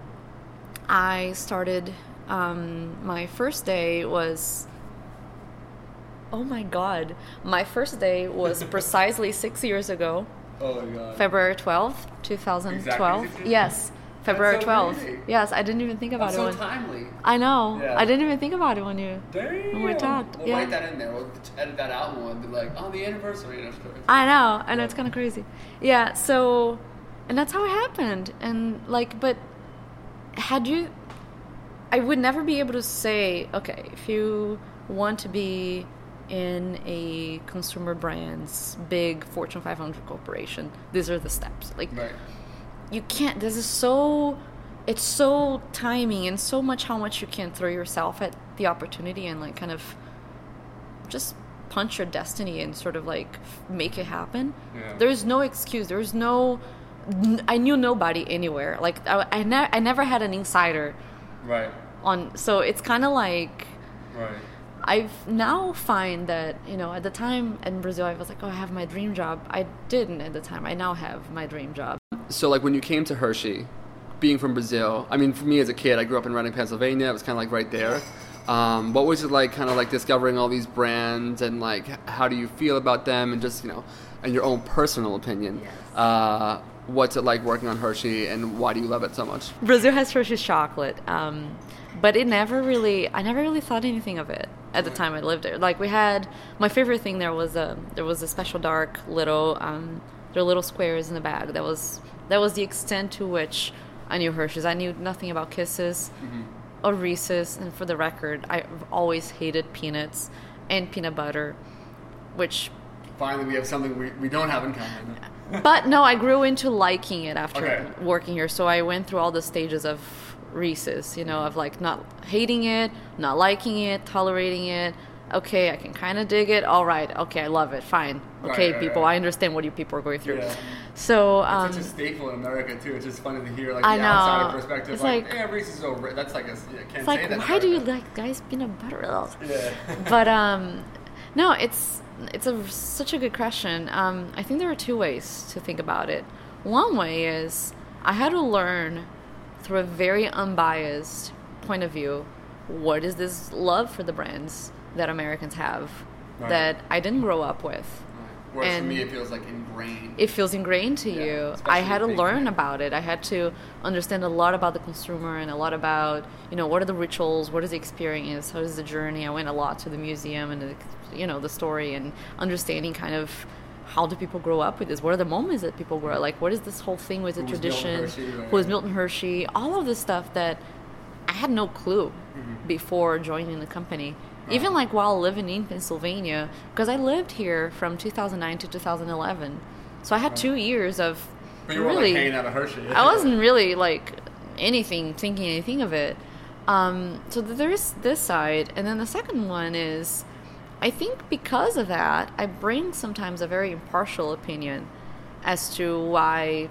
[SPEAKER 3] i started um, my first day was oh my god my first day was precisely six years ago
[SPEAKER 1] Oh god.
[SPEAKER 3] february 12th 2012
[SPEAKER 1] six years
[SPEAKER 3] yes february
[SPEAKER 1] so
[SPEAKER 3] 12th
[SPEAKER 1] crazy.
[SPEAKER 3] yes i didn't even think about
[SPEAKER 1] That's
[SPEAKER 3] it
[SPEAKER 1] so
[SPEAKER 3] when
[SPEAKER 1] timely.
[SPEAKER 3] i know
[SPEAKER 1] Yeah.
[SPEAKER 3] i didn't even think about it when you
[SPEAKER 1] Damn.
[SPEAKER 3] we talked,
[SPEAKER 1] We'll
[SPEAKER 3] yeah.
[SPEAKER 1] write that in there. We'll edit that out and we'll be like, on the anniversary. You know,
[SPEAKER 3] I know, I know it's kind of crazy. Yeah, so and that's how it happened. And like, but had you, I would never be able to say, okay, if you want to be in a consumer brands big Fortune 500 corporation, these are the steps. Like,
[SPEAKER 1] Right.
[SPEAKER 3] you can't. This is so. It's so timing and so much how much you can throw yourself at the opportunity and like kind of just punch your destiny and sort of like f- make it happen.
[SPEAKER 1] Yeah.
[SPEAKER 3] There's no excuse. There's no. n- I knew nobody anywhere. Like I, I, ne- I never had an insider
[SPEAKER 1] Right.
[SPEAKER 3] On. So it's kind of like
[SPEAKER 1] Right.
[SPEAKER 3] I've now find that you know at the time in Brazil I was like, oh, I have my dream job. I didn't at the time. I now have my dream job.
[SPEAKER 1] So, like, when you came to Hershey, being from Brazil, I mean, for me as a kid, I grew up in Reading, Pennsylvania. It was kind of like right there. Um, what was it like, kind of like discovering all these brands, and like, how do you feel about them, and just you know, in your own personal opinion,
[SPEAKER 3] Yes.
[SPEAKER 1] uh, what's it like working on Hershey, and why do you love it so much?
[SPEAKER 3] Brazil has Hershey's chocolate, um, but it never really. I never really thought anything of it at the time I lived there. Like we had my favorite thing there was a there was a special dark little um, there were little squares in the bag. That was that was the extent to which I knew Hershey's. I knew nothing about Kisses or Reese's. And for the record, I've always hated peanuts and peanut butter, which
[SPEAKER 1] Finally, we have something we, we don't have in common.
[SPEAKER 3] but no, I grew into liking it after
[SPEAKER 1] Okay.
[SPEAKER 3] working here. So I went through all the stages of Reese's, you know, of like not hating it, not liking it, tolerating it. Okay, I can kind of dig it. All right, okay, I love it. Fine. Okay,
[SPEAKER 1] Right, right,
[SPEAKER 3] people,
[SPEAKER 1] right.
[SPEAKER 3] I understand what you people are going through.
[SPEAKER 1] Yeah.
[SPEAKER 3] So,
[SPEAKER 1] It's
[SPEAKER 3] um,
[SPEAKER 1] such a staple in America too. It's just funny to hear like
[SPEAKER 3] I
[SPEAKER 1] the
[SPEAKER 3] know.
[SPEAKER 1] outsider perspective.
[SPEAKER 3] It's
[SPEAKER 1] like,
[SPEAKER 3] like-
[SPEAKER 1] yeah, Reese's is over. That's like a, yeah, can't
[SPEAKER 3] it's
[SPEAKER 1] say
[SPEAKER 3] like,
[SPEAKER 1] that.
[SPEAKER 3] why do you like guys peanut butter? Ugh.
[SPEAKER 1] Yeah.
[SPEAKER 3] but um, no, it's it's a such a good question. Um, I think there are two ways to think about it. One way is I had to learn through a very unbiased point of view what is this love for the brands that Americans have
[SPEAKER 1] Right.
[SPEAKER 3] that I didn't grow up with.
[SPEAKER 1] Whereas for
[SPEAKER 3] and-
[SPEAKER 1] me, it feels like ingrained.
[SPEAKER 3] It feels ingrained to
[SPEAKER 1] Yeah,
[SPEAKER 3] you. I had to learn
[SPEAKER 1] brands.
[SPEAKER 3] about it. I had to understand a lot about the consumer and a lot about, you know, what are the rituals, what is the experience, how is the journey. I went a lot to the museum and, the, you know, the story and understanding kind of how do people grow up with this? What are the moments that people grow? up? Like, what is this whole thing with the
[SPEAKER 1] Who was
[SPEAKER 3] tradition?
[SPEAKER 1] Hershey, right?
[SPEAKER 3] Who is Milton Hershey? All of this stuff that I had no clue
[SPEAKER 1] Mm-hmm.
[SPEAKER 3] before joining the company. Even like while living in Pennsylvania, because I lived here from 2009 to 2011, so I had two years of
[SPEAKER 1] you were
[SPEAKER 3] really.
[SPEAKER 1] like hanging out of Hershey.
[SPEAKER 3] I wasn't really like anything thinking anything of it. Um, so there's this side, and then the second one is, I think because of that, I bring sometimes a very impartial opinion as to why.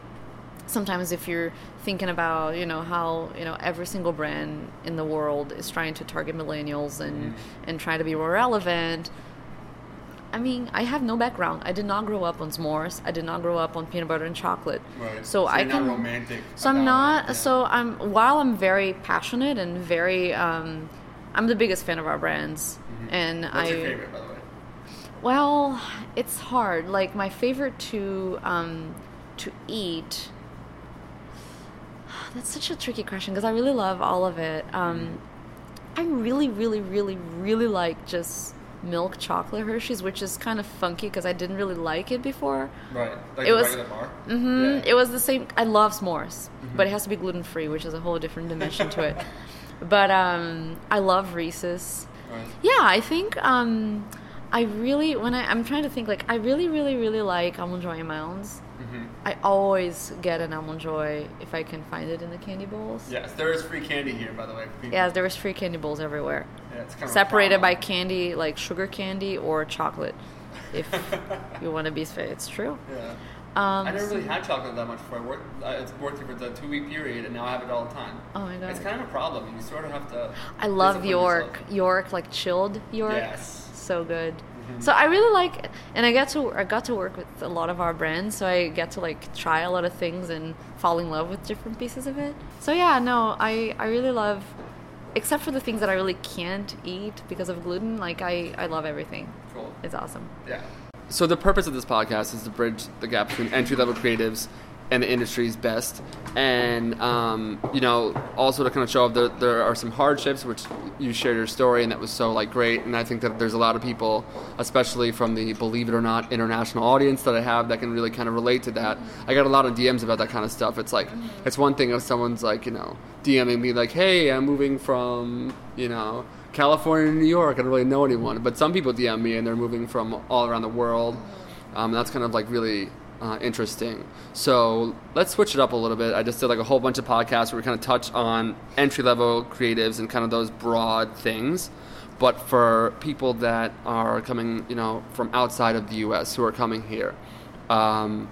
[SPEAKER 3] Sometimes, if you're thinking about, you know, how you know every single brand in the world is trying to target millennials and and try to be more relevant, I mean, I have no background. I did not grow up on s'mores. I did not grow up on peanut butter and chocolate.
[SPEAKER 1] Right.
[SPEAKER 3] So, I
[SPEAKER 1] you're
[SPEAKER 3] can.
[SPEAKER 1] Not romantic.
[SPEAKER 3] so I'm not.
[SPEAKER 1] it, yeah.
[SPEAKER 3] So I'm. While I'm very passionate and very, um, I'm the biggest fan of our brands, and
[SPEAKER 1] Mm-hmm. What's
[SPEAKER 3] I.
[SPEAKER 1] your favorite, by the way?
[SPEAKER 3] Well, it's hard. Like my favorite to um, to eat. That's such a tricky question because I really love all of it. Um, I really, really, really, really like just milk chocolate Hershey's, which is kind of funky because I didn't really like it before.
[SPEAKER 1] Right. Like
[SPEAKER 3] It
[SPEAKER 1] the
[SPEAKER 3] was-
[SPEAKER 1] regular bar.
[SPEAKER 3] hmm
[SPEAKER 1] Yeah.
[SPEAKER 3] It was the same. I love s'mores,
[SPEAKER 1] Mm-hmm.
[SPEAKER 3] but it has to be gluten free, which is a whole different dimension to it. But um, I love Reese's.
[SPEAKER 1] Right.
[SPEAKER 3] Yeah, I think um, I really when I I'm trying to think like I really really really like almond joy and mounds.
[SPEAKER 1] Mhm.
[SPEAKER 3] I always get an almond joy if I can find it in the candy bowls.
[SPEAKER 1] Yes, there is free candy here, by the way.
[SPEAKER 3] Yeah, there was free candy bowls everywhere,
[SPEAKER 1] Yeah, it's kind
[SPEAKER 3] separated by candy like sugar candy or chocolate. If you want to be, it's true.
[SPEAKER 1] Yeah.
[SPEAKER 3] Um,
[SPEAKER 1] I never really had chocolate that much before. I worked, uh, it's worked for the two week period, and now I have it all the time.
[SPEAKER 3] Oh my god.
[SPEAKER 1] It's kind of a problem. You sort of have to.
[SPEAKER 3] I love York.
[SPEAKER 1] yourself.
[SPEAKER 3] York, like chilled York.
[SPEAKER 1] Yes.
[SPEAKER 3] So good.
[SPEAKER 1] Mm-hmm.
[SPEAKER 3] So I really like, and I get to I got to work with a lot of our brands, so I get to like try a lot of things and fall in love with different pieces of it. So yeah, no, I I really love, except for the things that I really can't eat because of gluten. Like I I love everything.
[SPEAKER 1] Cool.
[SPEAKER 3] It's awesome.
[SPEAKER 1] Yeah. So the purpose of this podcast is to bridge the gap between entry level creatives and the industry's best, and um, you know also to kind of show that there are some hardships, which you shared your story, and that was so like great. And I think that there's a lot of people, especially from the Believe It or Not international audience that I have, that can really kind of relate to that. I got a lot of DMs about that kind of stuff. It's like it's one thing if someone's like you know DMing me like, hey, I'm moving from you know. California New York. I don't really know anyone, but some people DM me and they're moving from all around the world. Um, that's kind of like really uh, interesting. So let's switch it up a little bit. I just did like a whole bunch of podcasts where we kind of touch on entry level creatives and kind of those broad things. But for people that are coming, you know, from outside of the U.S. who are coming here, um,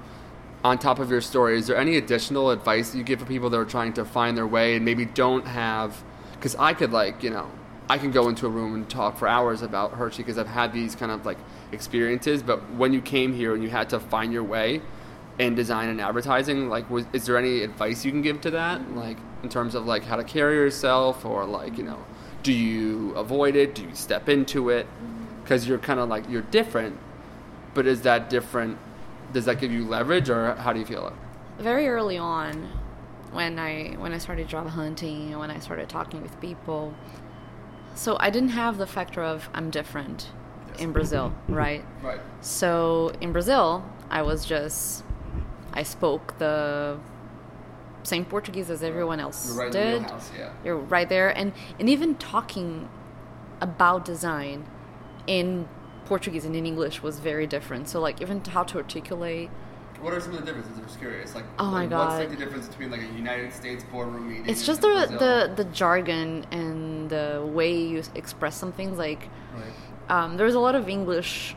[SPEAKER 1] on top of your story, is there any additional advice you give for people that are trying to find their way and maybe don't have? Because I could like, you know, I can go into a room and talk for hours about Hershey because I've had these kind of like experiences. But when you came here and you had to find your way in design and advertising, like, was, is there any advice you can give to that? Like, in terms of like how to carry yourself or like, you know, do you avoid it? Do you step into it? Mm-hmm. Because you're kind of like, you're different, but is that different? Does that give you leverage or how do you feel it?
[SPEAKER 3] very early on when I when I started job hunting and when I started talking with people. So I didn't have the factor of I'm different in Brazil, right?
[SPEAKER 1] Right.
[SPEAKER 3] So in Brazil, I was just I spoke the same Portuguese as everyone else
[SPEAKER 1] You're right
[SPEAKER 3] did.
[SPEAKER 1] yeah.
[SPEAKER 3] You're right there, and and even talking about design in Portuguese and in English was very different. So like even how to articulate
[SPEAKER 1] What are some of the differences? I'm just curious. Like,
[SPEAKER 3] Oh my
[SPEAKER 1] like, What's like the difference between like a United States boardroom meeting?
[SPEAKER 3] It's just the, the the jargon and the way you express some things. Like
[SPEAKER 1] Right.
[SPEAKER 3] um, there's a lot of English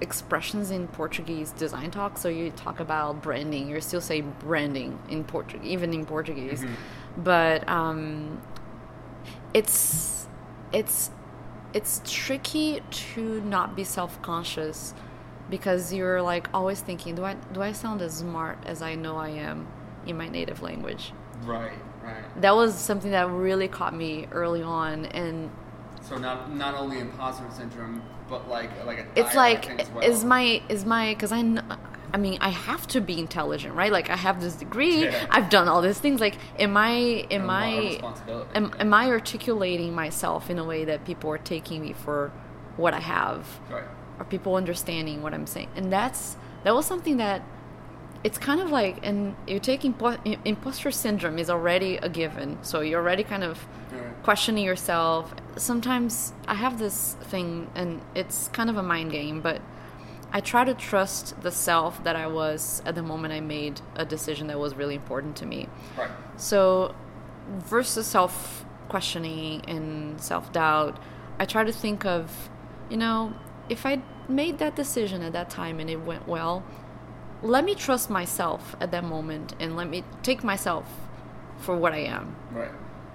[SPEAKER 3] expressions in Portuguese design talk. So you talk about branding, you still say branding in Portuguese, even in Portuguese. But um, it's it's it's tricky to not be self conscious because you're like always thinking, do I do I sound as smart as I know I am in my native language?
[SPEAKER 1] Right. Right.
[SPEAKER 3] That was something that really caught me early on, and
[SPEAKER 1] So not not only imposter syndrome, but like like a
[SPEAKER 3] it's like
[SPEAKER 1] thing as well.
[SPEAKER 3] is my is my because I kn- I mean I have to be intelligent right like I have this degree
[SPEAKER 1] Yeah.
[SPEAKER 3] I've done all these things like am I am
[SPEAKER 1] A lot of
[SPEAKER 3] I am, am I articulating myself in a way that people are taking me for what I have
[SPEAKER 1] right.
[SPEAKER 3] Are people understanding what I'm saying? And that's that was something that it's kind of like and you take impo- imposter syndrome is already a given. So you're already kind of
[SPEAKER 1] Right.
[SPEAKER 3] questioning yourself. Sometimes I have this thing and it's kind of a mind game, but I try to trust the self that I was at the moment I made a decision that was really important to me.
[SPEAKER 1] Right.
[SPEAKER 3] So, versus self questioning and self doubt, I try to think of, you know, if I made that decision at that time and it went well, let me trust myself at that moment and let me take myself for what I am.
[SPEAKER 1] Right.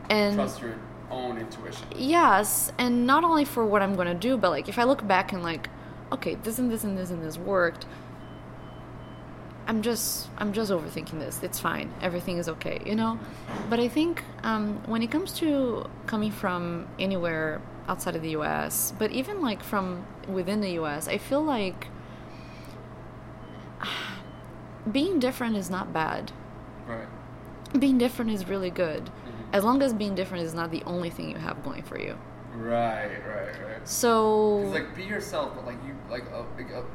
[SPEAKER 3] And
[SPEAKER 1] Trust your own intuition.
[SPEAKER 3] yes, and not only for what I'm going to do, but like if I look back and like, okay, this and this and this and this worked, I'm just I'm just overthinking this. It's fine. Everything is okay, you know. But I think um, when it comes to coming from anywhere outside of the U.S., but even like from within the U.S., I feel like being different is not bad.
[SPEAKER 1] Right.
[SPEAKER 3] Being different is really good, as long as being different is not the only thing you have going for you.
[SPEAKER 1] Right. Right. Right.
[SPEAKER 3] So
[SPEAKER 1] like be yourself, but like you like, uh,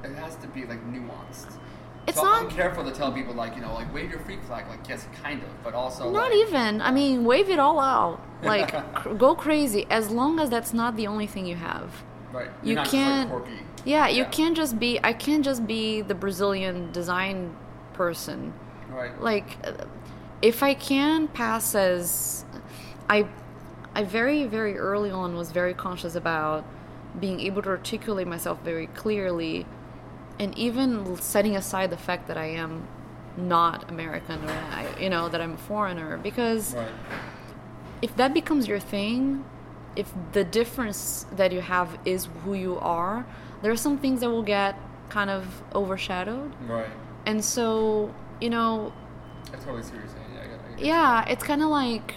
[SPEAKER 1] it has to be like nuanced.
[SPEAKER 3] It's
[SPEAKER 1] so I'm
[SPEAKER 3] not-
[SPEAKER 1] careful to tell people like you know like wave your freak flag like yes kind of but also
[SPEAKER 3] Not
[SPEAKER 1] like,
[SPEAKER 3] even. I mean, wave it all out. Like, cr- go crazy. As long as that's not the only thing you have.
[SPEAKER 1] Right You're
[SPEAKER 3] You can't.
[SPEAKER 1] like,
[SPEAKER 3] yeah, you
[SPEAKER 1] Yeah.
[SPEAKER 3] can't just be. I can't just be the Brazilian design person.
[SPEAKER 1] right
[SPEAKER 3] Like, if I can pass as, I, I very very early on was very conscious about being able to articulate myself very clearly, and even setting aside the fact that I am not American or I, you know that I'm a foreigner because
[SPEAKER 1] right
[SPEAKER 3] if that becomes your thing, if the difference that you have is who you are, there are some things that will get kind of overshadowed.
[SPEAKER 1] right
[SPEAKER 3] And so, you know,
[SPEAKER 1] I totally see what you're saying yeah I get, I
[SPEAKER 3] yeah, it's kind of like,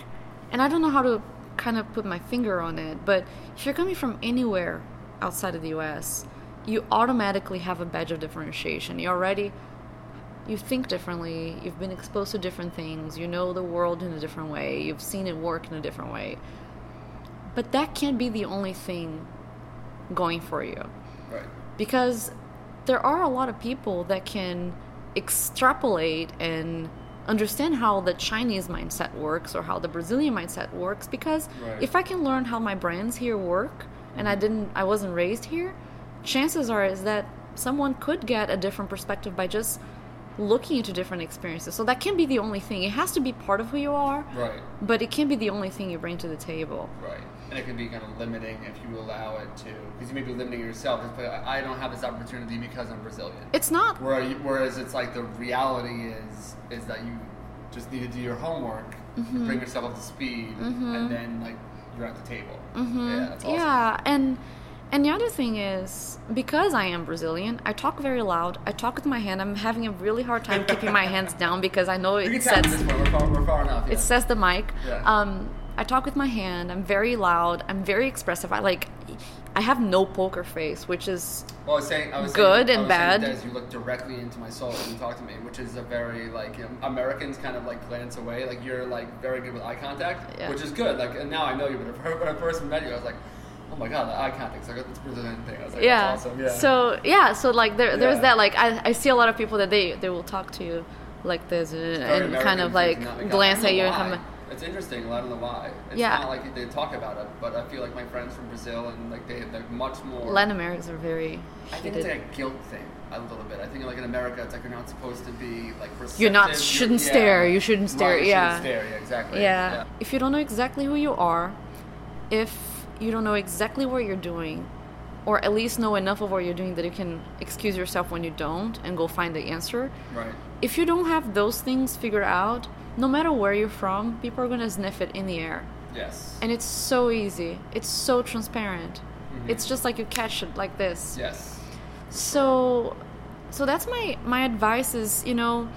[SPEAKER 3] and I don't know how to kind of put my finger on it, but if you're coming from anywhere outside of the US, you automatically have a badge of differentiation. You already you think differently, you've been exposed to different things, you know the world in a different way, you've seen it work in a different way. But that can't be the only thing going for you
[SPEAKER 1] right
[SPEAKER 3] because there are a lot of people that can extrapolate and understand how the Chinese mindset works or how the Brazilian mindset works because
[SPEAKER 1] Right.
[SPEAKER 3] if I can learn how my brands here work and I mm-hmm. didn't I wasn't raised here, chances are is that someone could get a different perspective by just looking into different experiences. So that can't be the only thing. It has to be part of who you are,
[SPEAKER 1] right
[SPEAKER 3] but it can't be the only thing you bring to the table.
[SPEAKER 1] right and it can be kind of limiting if you allow it to because you may be limiting yourself like, I don't have this opportunity because I'm Brazilian
[SPEAKER 3] It's not
[SPEAKER 1] Whereas it's like the reality is is that you just need to do your homework,
[SPEAKER 3] Mm-hmm.
[SPEAKER 1] bring yourself up to speed, and then like you're at the table. Yeah, that's awesome.
[SPEAKER 3] Yeah, and and the other thing is because I am Brazilian, I talk very loud. I talk with my hand. I'm having a really hard time keeping my hands down because I know it sets.
[SPEAKER 1] We're far, we're far enough. Yeah.
[SPEAKER 3] it says the mic.
[SPEAKER 1] Yeah.
[SPEAKER 3] Um, I talk with my hand. I'm very loud. I'm very expressive. I like. I have no poker face, which is
[SPEAKER 1] well, I was saying, I was
[SPEAKER 3] good
[SPEAKER 1] saying,
[SPEAKER 3] and
[SPEAKER 1] I was saying
[SPEAKER 3] bad.
[SPEAKER 1] Des, you look directly into my soul you talk to me, which is a very like you know, Americans kind of like glance away. Like you're like very good with eye contact,
[SPEAKER 3] Yeah.
[SPEAKER 1] which is good. Like and now I know you, but when I first met you, I was like, oh my god, the eye contact. Like that's Brazilian thing. I was like,
[SPEAKER 3] yeah.
[SPEAKER 1] that's awesome. Yeah.
[SPEAKER 3] So yeah, so like there, there's
[SPEAKER 1] Yeah.
[SPEAKER 3] that. Like I, I see a lot of people that they they will talk to you like this uh, and kind of like
[SPEAKER 1] thing, not like,
[SPEAKER 3] glance at you and come.
[SPEAKER 1] It's interesting. I don't know why. It's
[SPEAKER 3] Yeah.
[SPEAKER 1] not like they talk about it, but I feel like my friends from Brazil and like they they're much more.
[SPEAKER 3] Latin Americans are very.
[SPEAKER 1] I think it's like a guilt thing a little bit. I think like in America, it's like you're not supposed to be like.
[SPEAKER 3] You're not shouldn't
[SPEAKER 1] yeah.
[SPEAKER 3] stare. You shouldn't stare.
[SPEAKER 1] you
[SPEAKER 3] yeah.
[SPEAKER 1] Shouldn't stare. Yeah. Exactly.
[SPEAKER 3] Yeah. If you don't know exactly who you are, if you don't know exactly what you're doing, or at least know enough of what you're doing that you can excuse yourself when you don't and go find the answer.
[SPEAKER 1] Right.
[SPEAKER 3] If you don't have those things figured out, no matter where you're from, people are gonna sniff it in the air.
[SPEAKER 1] Yes.
[SPEAKER 3] And it's so easy. It's so transparent. Mm-hmm. It's just like you catch it like this.
[SPEAKER 1] yes.
[SPEAKER 3] So so that's my my advice is, you know,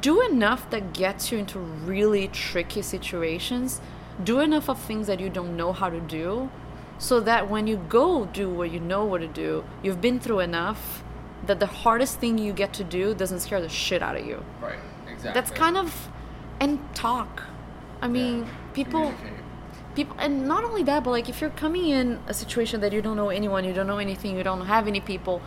[SPEAKER 3] do enough that gets you into really tricky situations. Do enough of things that you don't know how to do so that when you go do what you know what to do, you've been through enough that the hardest thing you get to do doesn't scare the shit out of you.
[SPEAKER 1] Right. Exactly.
[SPEAKER 3] That's kind of and talk. I mean,
[SPEAKER 1] Yeah.
[SPEAKER 3] people people and not only that but like if you're coming in a situation that you don't know anyone you don't know anything you don't have any people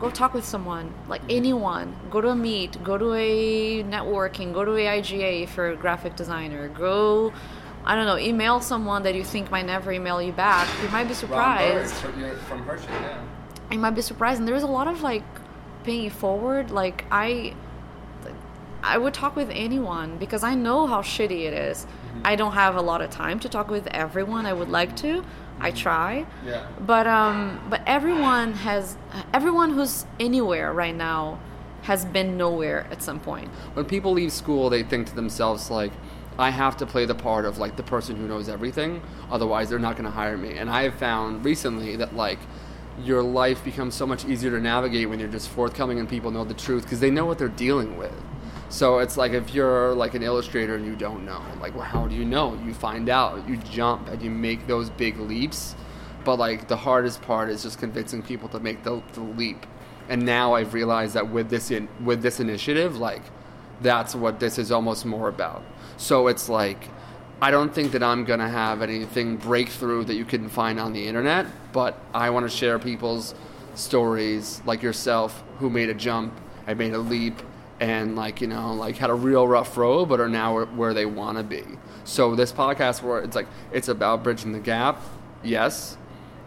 [SPEAKER 3] go talk with someone like anyone go to a meet go to a networking go to a iga if you're a graphic designer go i don't know email someone that you think might never email you back you might be surprised
[SPEAKER 1] from Hershey, yeah.
[SPEAKER 3] You might be surprised and there's a lot of like paying it forward like i i would talk with anyone because i know how shitty it is. i don't have a lot of time to talk with everyone i would like to i try
[SPEAKER 1] Yeah.
[SPEAKER 3] but um but everyone has everyone who's anywhere right now has been nowhere at some point
[SPEAKER 1] when people leave school, they think to themselves like, I have to play the part of like the person who knows everything, otherwise they're not going to hire me. And I have found recently that like your life becomes so much easier to navigate when you're just forthcoming and people know the truth because they know what they're dealing with. So it's like if you're like an illustrator and you don't know, like well, how do you know? You find out, you jump, and you make those big leaps. But like the hardest part is just convincing people to make the, the leap. And now I've realized that with this in, with this initiative, like that's what this is almost more about. So it's like I don't think that I'm gonna have anything breakthrough that you can find on the internet, but I want to share people's stories like yourself who made a jump and made a leap and like you know like had a real rough road but are now where, where they want to be. So this podcast where it's like it's about bridging the gap yes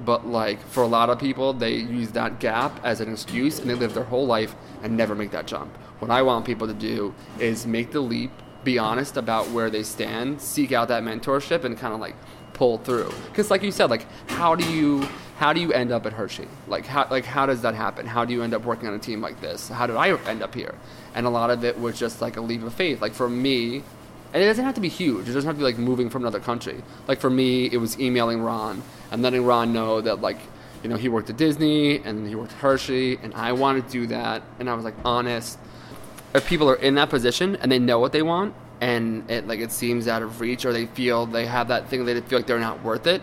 [SPEAKER 1] but like for a lot of people they use that gap as an excuse and they live their whole life and never make that jump. What i want people to do is make the leap be honest about where they stand seek out that mentorship and kind of like pull through because like you said like how do you how do you end up at hershey like how like how does that happen how do you end up working on a team like this how did i end up here and a lot of it was just like a leap of faith like for me and it doesn't have to be huge. It doesn't have to be like moving from another country. Like for me, it was emailing Ron and letting Ron know that like, you know, he worked at Disney and he worked at Hershey, and I wanted to do that. And I was like honest. If people are in that position and they know what they want, and it like it seems out of reach, or they feel they have that thing they feel like they're not worth it,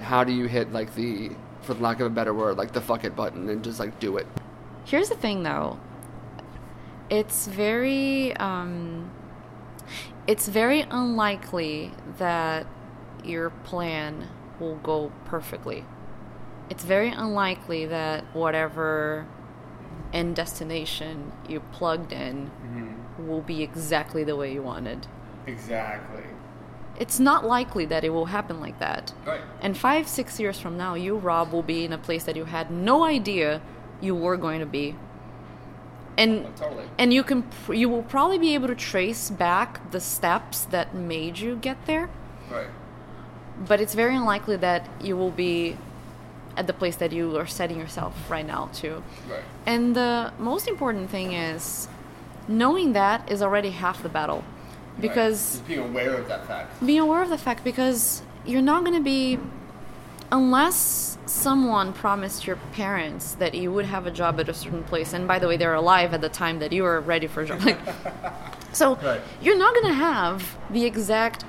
[SPEAKER 1] how do you hit like the, for lack of a better word, like the fuck it button and just like do it?
[SPEAKER 3] Here's the thing, though. It's very, um, it's very unlikely that your plan will go perfectly. It's very unlikely that whatever end destination you plugged in mm-hmm. will be exactly the way you wanted.
[SPEAKER 2] Exactly.
[SPEAKER 3] It's not likely that it will happen like that.
[SPEAKER 1] Right.
[SPEAKER 3] And five, six years from now, you, Rob, will be in a place that you had no idea you were going to be. And oh,
[SPEAKER 1] Totally.
[SPEAKER 3] and you can pr- you will probably be able to trace back the steps that made you get there,
[SPEAKER 1] Right.
[SPEAKER 3] but it's very unlikely that you will be at the place that you are setting yourself right now to.
[SPEAKER 1] Right.
[SPEAKER 3] And the most important thing is knowing that is already half the battle. Because
[SPEAKER 1] Just being aware of that fact.
[SPEAKER 3] be aware of the fact because you're not going to be unless someone promised your parents that you would have a job at a certain place and by the way they're alive at the time that you were ready for a job like so
[SPEAKER 1] Right.
[SPEAKER 3] you're not going to have the exact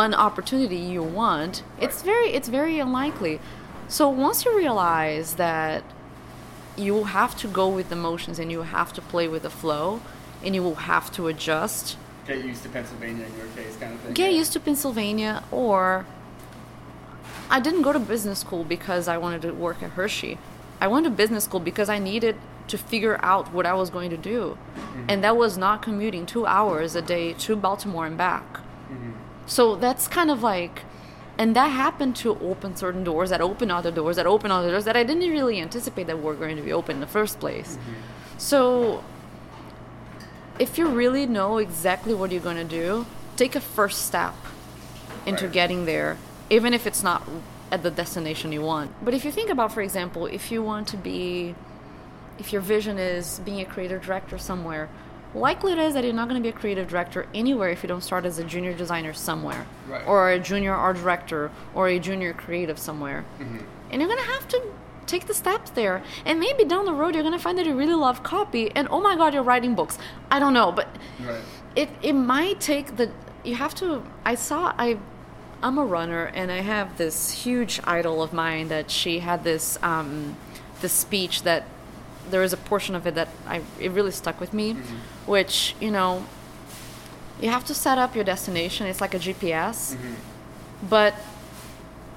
[SPEAKER 3] one opportunity you want it's very it's very unlikely so once you realize that you will have to go with the motions and you have to play with the flow and you will have to adjust
[SPEAKER 1] Get used to Pennsylvania in your case, kind of thing.
[SPEAKER 3] get used to Pennsylvania or I didn't go to business school because I wanted to work at Hershey. I went to business school because I needed to figure out what I was going to do. Mm-hmm. And that was not commuting 2 hours a day to Baltimore and back. Mm-hmm. So that's kind of like and that happened to open certain doors that open other doors that open other doors that I didn't really anticipate that were going to be open in the first place. Mm-hmm. So if you really know exactly what you're going to do, take a first step into
[SPEAKER 1] Right.
[SPEAKER 3] getting there, even if it's not at the destination you want. But if you think about, for example, if you want to be, if your vision is being a creative director somewhere, likely it is that you're not going to be a creative director anywhere if you don't start as a junior designer somewhere,
[SPEAKER 1] Right.
[SPEAKER 3] or a junior art director, or a junior creative somewhere. And you're going to have to take the steps there. And maybe down the road, you're going to find that you really love copy, and oh my god, you're writing books. I don't know, but
[SPEAKER 1] Right.
[SPEAKER 3] it it might take the you have to i saw i i'm a runner and i have this huge idol of mine that she had this um this speech that there is a portion of it that i it really stuck with me which you know you have to set up your destination. It's like a GPS,
[SPEAKER 1] Mm-hmm.
[SPEAKER 3] but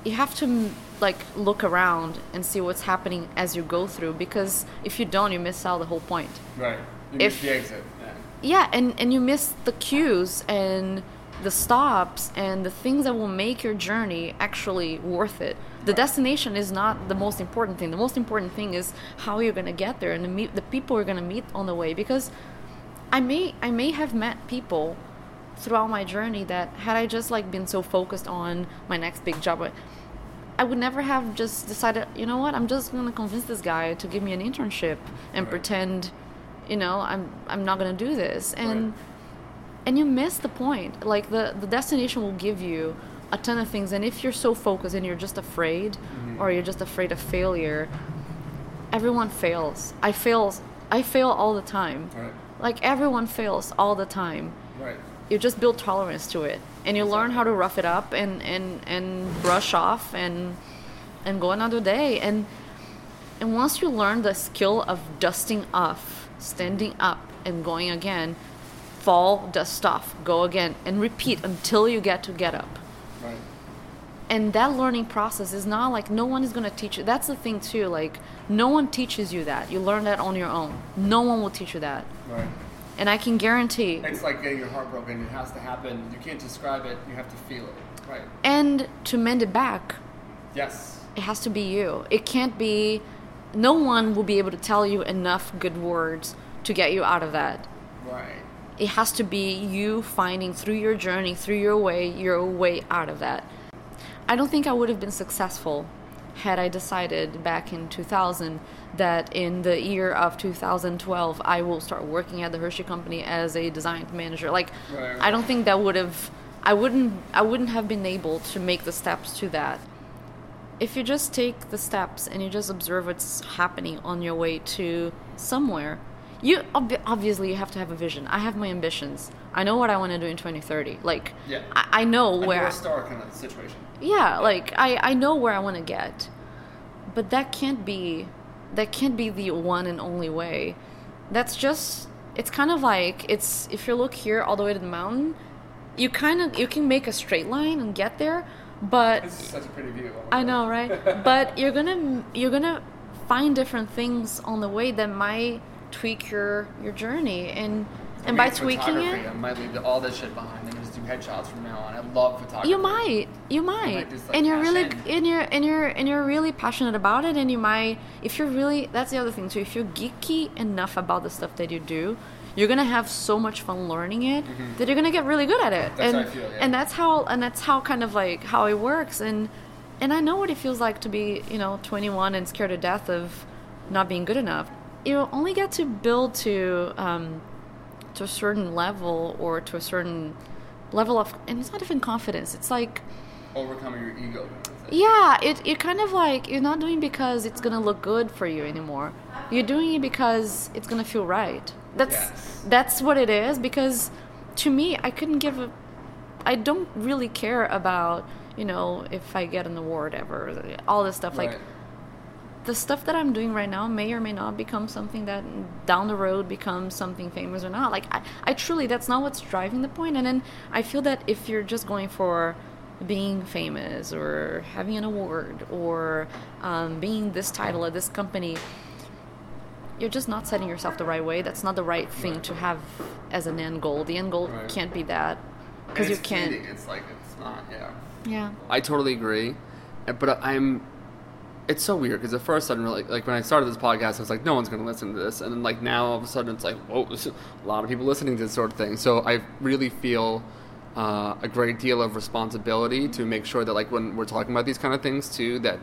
[SPEAKER 3] you have to like look around and see what's happening as you go through because if you don't, you miss out the whole point.
[SPEAKER 1] Right. You
[SPEAKER 3] If-
[SPEAKER 1] the exit. Yeah.
[SPEAKER 3] Yeah, and and you miss the cues and the stops and the things that will make your journey actually worth it. The destination is not the most important thing. The most important thing is how you're gonna get there and the meet the people you're gonna meet on the way. Because I may I may have met people throughout my journey that had I just like been so focused on my next big job, I- I would never have just decided, you know what, I'm just gonna convince this guy to give me an internship and
[SPEAKER 1] Right.
[SPEAKER 3] pretend, you know, I'm I'm not gonna do this. And
[SPEAKER 1] Right.
[SPEAKER 3] and you miss the point. Like the the destination will give you a ton of things, and if you're so focused and you're just afraid,
[SPEAKER 1] Mm-hmm.
[SPEAKER 3] or you're just afraid of failure, everyone fails. I fail. I fail all the time.
[SPEAKER 1] Right.
[SPEAKER 3] Like everyone fails all the time.
[SPEAKER 1] Right.
[SPEAKER 3] You just build tolerance to it, and you learn how to rough it up and and and brush off and and go another day. And and once you learn the skill of dusting off, standing up, and going again, fall, dust off, go again, and repeat until you get to get up.
[SPEAKER 1] Right.
[SPEAKER 3] And that learning process is not like no one is going to teach you. That's the thing too. Like no one teaches you that. You learn that on your own. No one will teach you that.
[SPEAKER 1] Right.
[SPEAKER 3] And I can guarantee.
[SPEAKER 1] It's like getting your heart broken. It has to happen. You can't describe it. You have to feel it. Right.
[SPEAKER 3] And to mend it back,
[SPEAKER 1] Yes.
[SPEAKER 3] it has to be you. It can't be. No one will be able to tell you enough good words to get you out of that. It has to be you finding through your journey, through your way, your way out of that. I don't think I would have been successful had I decided back in 2000 that in the year of 2012 I will start working at the Hershey company as a design manager. Like
[SPEAKER 1] Right, right.
[SPEAKER 3] I don't think that would have I wouldn't I wouldn't have been able to make the steps to that. If you just take the steps and you just observe what's happening on your way to somewhere, you ob- obviously you have to have a vision. I have my ambitions. I know what I want to do in 2030. Like
[SPEAKER 1] Yeah.
[SPEAKER 3] I, I know where
[SPEAKER 1] North Star kind of situation.
[SPEAKER 3] yeah like i i know where i want to get but that can't be that can't be the one and only way that's just it's kind of like it's if you look here all the way to the mountain you kind of you can make a straight line and get there but
[SPEAKER 1] This is such a pretty view.
[SPEAKER 3] I know, right? but you're gonna you're gonna find different things on the way that might tweak your your journey, and and by tweaking it,
[SPEAKER 1] I might leave all this shit behind and just do headshots from now on. I love photography.
[SPEAKER 3] you might you might,
[SPEAKER 1] might just, like,
[SPEAKER 3] and you're really
[SPEAKER 1] in.
[SPEAKER 3] and you're and you're and you're really passionate about it, and you might if you're really that's the other thing too. If you're geeky enough about the stuff that you do. You're gonna have so much fun learning it that you're gonna get really good at it,
[SPEAKER 1] Mm-hmm. That's
[SPEAKER 3] and
[SPEAKER 1] how I feel, yeah.
[SPEAKER 3] and that's how and that's how kind of like how it works. And and I know what it feels like to be you know 21 and scared to death of not being good enough. You only get to build to um, to a certain level or to a certain level of, and it's not even confidence. It's like
[SPEAKER 1] Overcoming your ego.
[SPEAKER 3] yeah, it it kind of like you're not doing because it's gonna look good for you anymore. You're doing it because it's gonna feel right. That's
[SPEAKER 1] Yes.
[SPEAKER 3] that's what it is. Because to me, I couldn't give a. I don't really care about you know if I get an award ever, all this stuff. Like
[SPEAKER 1] Right.
[SPEAKER 3] The stuff that I'm doing right now may or may not become something that down the road becomes something famous or not. Like I, I truly that's not what's driving the point. And then I feel that if you're just going for being famous or having an award or um, being this title at this company, you're just not setting yourself the right way. That's not the right thing to have as an end goal. The end goal
[SPEAKER 1] Right.
[SPEAKER 3] can't be that because you can't.
[SPEAKER 1] fleeting. It's like it's not. Yeah.
[SPEAKER 3] Yeah.
[SPEAKER 1] I totally agree, but I'm. It's so weird because at first I didn't really like when I started this podcast. I was like, no one's going to listen to this, and then like now all of a sudden it's like, whoa, a lot of people listening to this sort of thing. So I really feel uh, a great deal of responsibility to make sure that like when we're talking about these kind of things too, that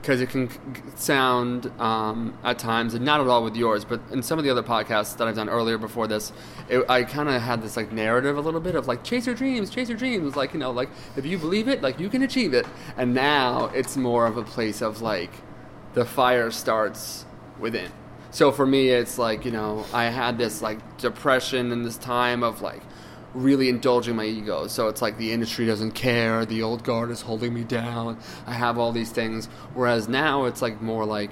[SPEAKER 1] because it can sound um, at times, and not at all with yours, but in some of the other podcasts that I've done earlier before this, it, I kind of had this like narrative a little bit of like chase your dreams, chase your dreams, like you know, like if you believe it, like you can achieve it. And now it's more of a place of like the fire starts within. So for me, it's like you know, I had this like depression and this time of like really indulging my ego. So it's like the industry doesn't care, the old guard is holding me down. I have all these things. Whereas now it's like more like,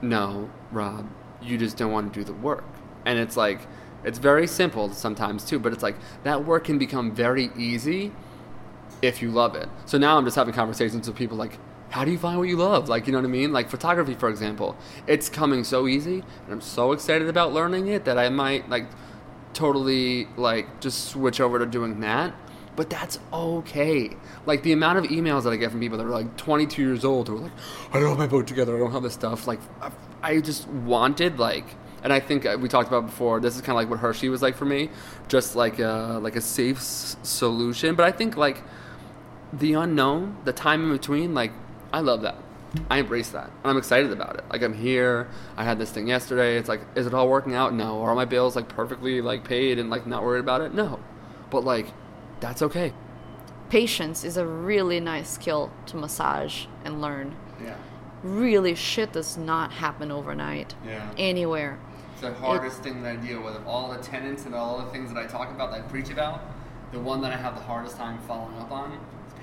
[SPEAKER 1] no, Rob, you just don't want to do the work. And it's like It's very simple sometimes too, but it's like that work can become very easy if you love it. So now I'm just having conversations with people like, how do you find what you love? Like, you know what I mean? Like photography, for example, it's coming so easy, and I'm so excited about learning it that I might like totally like just switch over to doing that. But that's okay. Like the amount of emails that I get from people that are like 22 years old who are like, I don't have my boat together. I don't have this stuff. Like, I, just wanted like, and I think uh, we talked about before. This is kind of like what Hershey was like for me, just like a, like a safe s- solution. But I think like the unknown, the time in between, like I love that. I embrace that. And I'm excited about it. Like I'm here. I had this thing yesterday. It's like, is it all working out? No. Are my bills like perfectly like paid and like not worried about it? No. But like, that's okay.
[SPEAKER 3] Patience is a really nice skill to massage and learn.
[SPEAKER 2] Yeah.
[SPEAKER 3] Really, shit does not happen overnight
[SPEAKER 2] Yeah.
[SPEAKER 3] anywhere.
[SPEAKER 2] It's the hardest thing that I deal with. Of all the tenants and all the things that I talk about, that I preach about, the one that I have the hardest time following up on is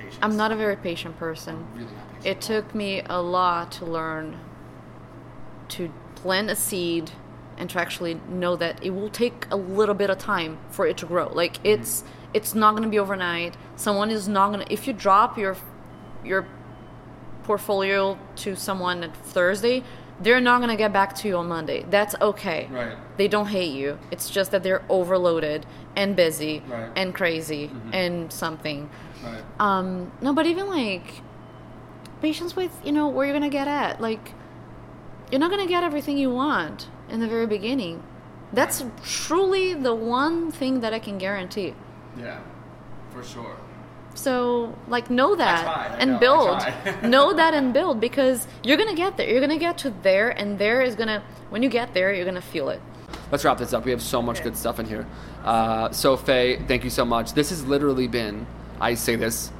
[SPEAKER 2] patience.
[SPEAKER 3] I'm not a very patient person.
[SPEAKER 2] really patient.
[SPEAKER 3] It took me a lot to learn to plant a seed and to actually know that it will take a little bit of time for it to grow. Like mm-hmm. it's it's not going to be overnight. Someone is not going to if you drop your your portfolio to someone at Thursday, they're not going to get back to you on Monday. That's okay.
[SPEAKER 2] Right.
[SPEAKER 3] They don't hate you. It's just that they're overloaded and busy
[SPEAKER 2] Right.
[SPEAKER 3] and crazy mm-hmm. and something.
[SPEAKER 2] Right.
[SPEAKER 3] Um, no, but even like patience with you know where you're gonna get at. Like you're not gonna get everything you want in the very beginning. That's truly the one thing that I can guarantee.
[SPEAKER 2] Yeah. For sure.
[SPEAKER 3] So like know that
[SPEAKER 2] tried, I
[SPEAKER 3] and
[SPEAKER 2] know, I
[SPEAKER 3] build. know that and build because you're gonna get there. You're gonna get to there, and there is gonna when you get there, you're gonna feel it.
[SPEAKER 1] Let's wrap this up. We have so much good stuff in here. Uh, so, Faye, thank you so much. This has literally been, I say this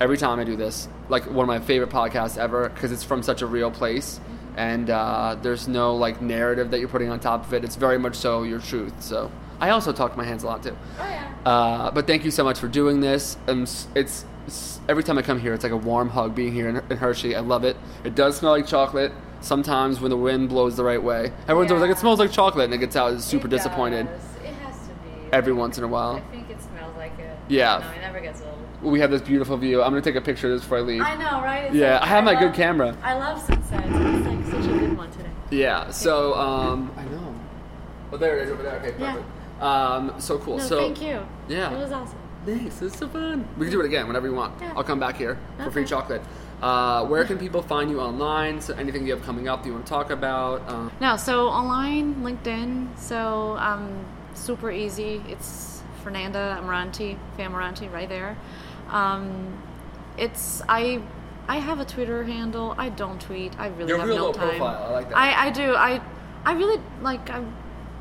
[SPEAKER 1] every time I do this, like one of my favorite podcasts ever because it's from such a real place. And uh, there's no like narrative that you're putting on top of it. It's very much so your truth. So I also talk to my hands a lot too.
[SPEAKER 3] Oh yeah.
[SPEAKER 1] Uh, but thank you so much for doing this. Um, it's, it's every time I come here, it's like a warm hug being here in, in Hershey. I love it. It does smell like chocolate. Sometimes when the wind blows the right way, everyone's always like, "It smells like chocolate," and it gets out super disappointed.
[SPEAKER 3] It has to be.
[SPEAKER 1] Every once in a while.
[SPEAKER 3] I think it smells like it.
[SPEAKER 1] Yeah.
[SPEAKER 3] No, it never gets old.
[SPEAKER 1] We have this beautiful view. I'm gonna take a picture of this before I leave.
[SPEAKER 3] I know, right? It's
[SPEAKER 1] Yeah,
[SPEAKER 3] like-
[SPEAKER 1] I have my good camera.
[SPEAKER 3] I love sunsets. It's like such a good one today.
[SPEAKER 1] Yeah. So um, I know. Oh, there it is over there. Okay,
[SPEAKER 3] Yeah.
[SPEAKER 1] perfect. Um, so cool.
[SPEAKER 3] No,
[SPEAKER 1] so
[SPEAKER 3] thank you.
[SPEAKER 1] Yeah.
[SPEAKER 3] It was awesome.
[SPEAKER 1] Thanks. This is so fun. We can do it again whenever you want.
[SPEAKER 3] Yeah.
[SPEAKER 1] I'll come back here for free chocolate. Uh, where can people find you online? So anything you have coming up that you want to talk about? Um,
[SPEAKER 3] No, so online, LinkedIn. So um, super easy. It's Fernanda Amarante, Famaranti, right there. Um, it's I. I have a Twitter handle. I don't tweet. I really
[SPEAKER 1] You're
[SPEAKER 3] have
[SPEAKER 1] real
[SPEAKER 3] no
[SPEAKER 1] low
[SPEAKER 3] time.
[SPEAKER 1] profile. I like that.
[SPEAKER 3] I, I do. I I really like. I'm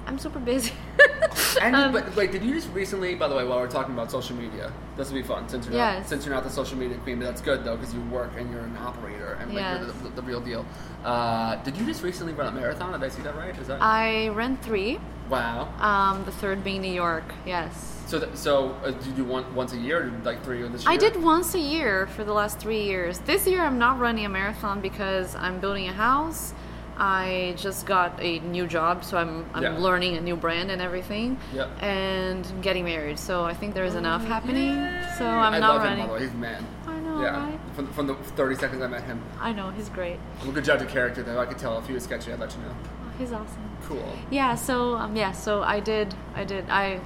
[SPEAKER 3] I'm super busy.
[SPEAKER 1] and,
[SPEAKER 3] Um,
[SPEAKER 1] but wait, did you just recently? By the way, while we're talking about social media, this will be fun since you're not
[SPEAKER 3] Yes.
[SPEAKER 1] since you're not the social media queen. But that's good though because you work and you're an operator and like you're the, the, the real deal. Uh, did you just recently run a marathon? Did I see that right? Is that
[SPEAKER 3] I ran three.
[SPEAKER 1] wow?
[SPEAKER 3] Um, the third being New York. Yes.
[SPEAKER 1] So th- so uh, do you do one once a year or like three this year?
[SPEAKER 3] I did once a year for the last three years. This year I'm not running a marathon because I'm building a house. I just got a new job, so I'm, I'm
[SPEAKER 1] Yeah.
[SPEAKER 3] learning a new brand and everything.
[SPEAKER 1] Yep.
[SPEAKER 3] And getting married, so I think there's enough happening. So I'm
[SPEAKER 1] I
[SPEAKER 3] not
[SPEAKER 1] love
[SPEAKER 3] running.
[SPEAKER 1] him by the way. He's man.
[SPEAKER 3] I know,
[SPEAKER 1] yeah.
[SPEAKER 3] right?
[SPEAKER 1] From, from the 30 seconds I met him,
[SPEAKER 3] I know he's great.
[SPEAKER 1] I'm a good judge of character though. I could tell if he was sketchy. I'd let you know.
[SPEAKER 3] He's awesome.
[SPEAKER 1] Cool.
[SPEAKER 3] Yeah. So um, yeah. So I did. I did. I.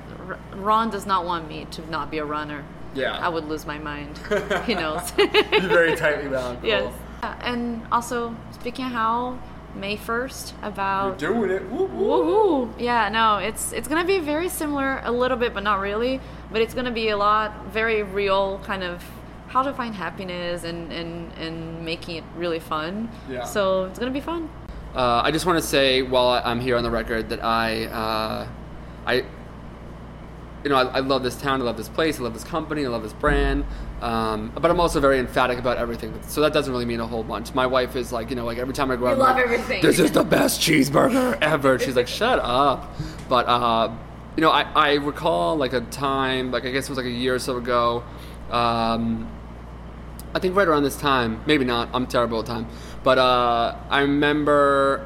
[SPEAKER 3] Ron does not want me to not be a runner.
[SPEAKER 1] Yeah.
[SPEAKER 3] I would lose my mind. he knows.
[SPEAKER 1] You're very tightly bound. Cool.
[SPEAKER 3] Yes. Yeah, and also speaking of how May first about
[SPEAKER 1] You're doing it. Woo, woo.
[SPEAKER 3] woohoo. Yeah, no, it's it's gonna be very similar a little bit, but not really. But it's gonna be a lot very real kind of how to find happiness and and and making it really fun.
[SPEAKER 1] Yeah.
[SPEAKER 3] So it's gonna be fun.
[SPEAKER 1] Uh, I just want to say while I'm here on the record that I, uh, I, you know, I, I love this town, I love this place, I love this company, I love this brand, um, but I'm also very emphatic about everything. So that doesn't really mean a whole bunch. My wife is like, you know, like every time I go out,
[SPEAKER 3] love
[SPEAKER 1] like,
[SPEAKER 3] everything.
[SPEAKER 1] This is the best cheeseburger ever. She's like, shut up. But uh, you know, I, I recall like a time, like I guess it was like a year or so ago. Um, I think right around this time, maybe not. I'm terrible at time, but uh, I remember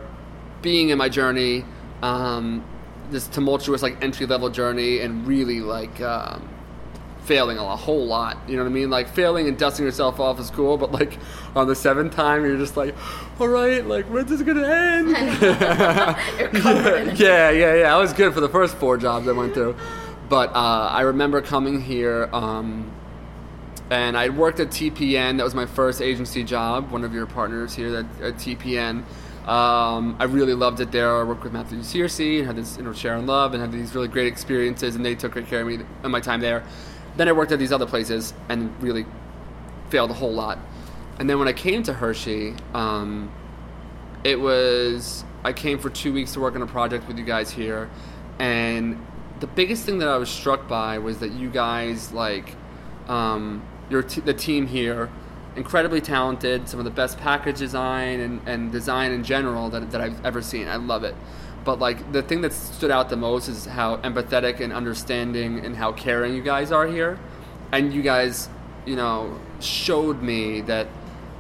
[SPEAKER 1] being in my journey, um, this tumultuous like entry level journey and really like um, failing a whole lot. You know what I mean? Like failing and dusting yourself off is cool, but like on the seventh time, you're just like, all right, like when's this gonna end? yeah, yeah, yeah. I was good for the first four jobs I went through, but uh, I remember coming here. Um, and I worked at TPN. That was my first agency job. One of your partners here at, at TPN. Um, I really loved it there. I worked with Matthew Searcy and had this, you know, Sharon Love and had these really great experiences, and they took great care of me in my time there. Then I worked at these other places and really failed a whole lot. And then when I came to Hershey, um, it was I came for two weeks to work on a project with you guys here, and the biggest thing that I was struck by was that you guys like um, your t- the team here incredibly talented, some of the best package design and, and design in general that, that I've ever seen. I love it. But like the thing that stood out the most is how empathetic and understanding and how caring you guys are here. And you guys, you know, showed me that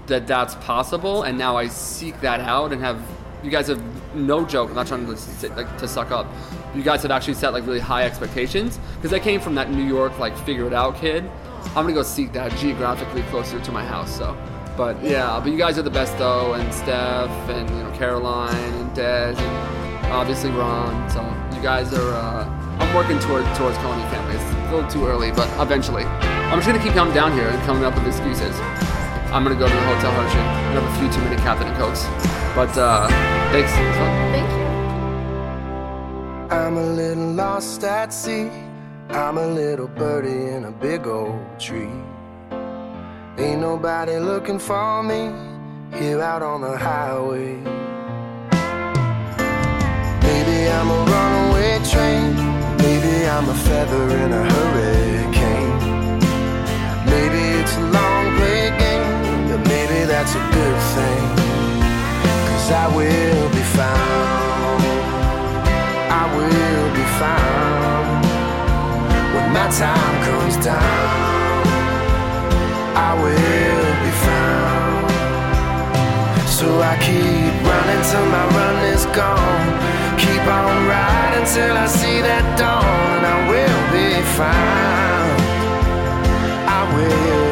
[SPEAKER 1] that that's possible and now I seek that out and have you guys have no joke, I'm not trying to like to suck up. You guys have actually set like really high expectations because I came from that New York like figure it out kid I'm gonna go seek that geographically closer to my house. So, but yeah, but you guys are the best though, and Steph, and you know Caroline, and Des, and obviously Ron. So you guys are. Uh, I'm working toward towards calling you family. It's a little too early, but eventually. I'm just gonna keep coming down here and coming up with excuses. I'm gonna go to the Hotel Hershey and have a few too many Captain and Cokes. But uh, thanks.
[SPEAKER 3] Thank you.
[SPEAKER 4] I'm a little lost at sea. I'm a little birdie in a big old tree. Ain't nobody looking for me here out on the highway. Maybe I'm a runaway train. Maybe I'm a feather in a hurricane. Maybe it's a long play game, but maybe that's a good thing. Cause I will be found. I will be found time comes down, I will be found. So I keep running till my run is gone. Keep on riding till I see that dawn, I will be found. I will.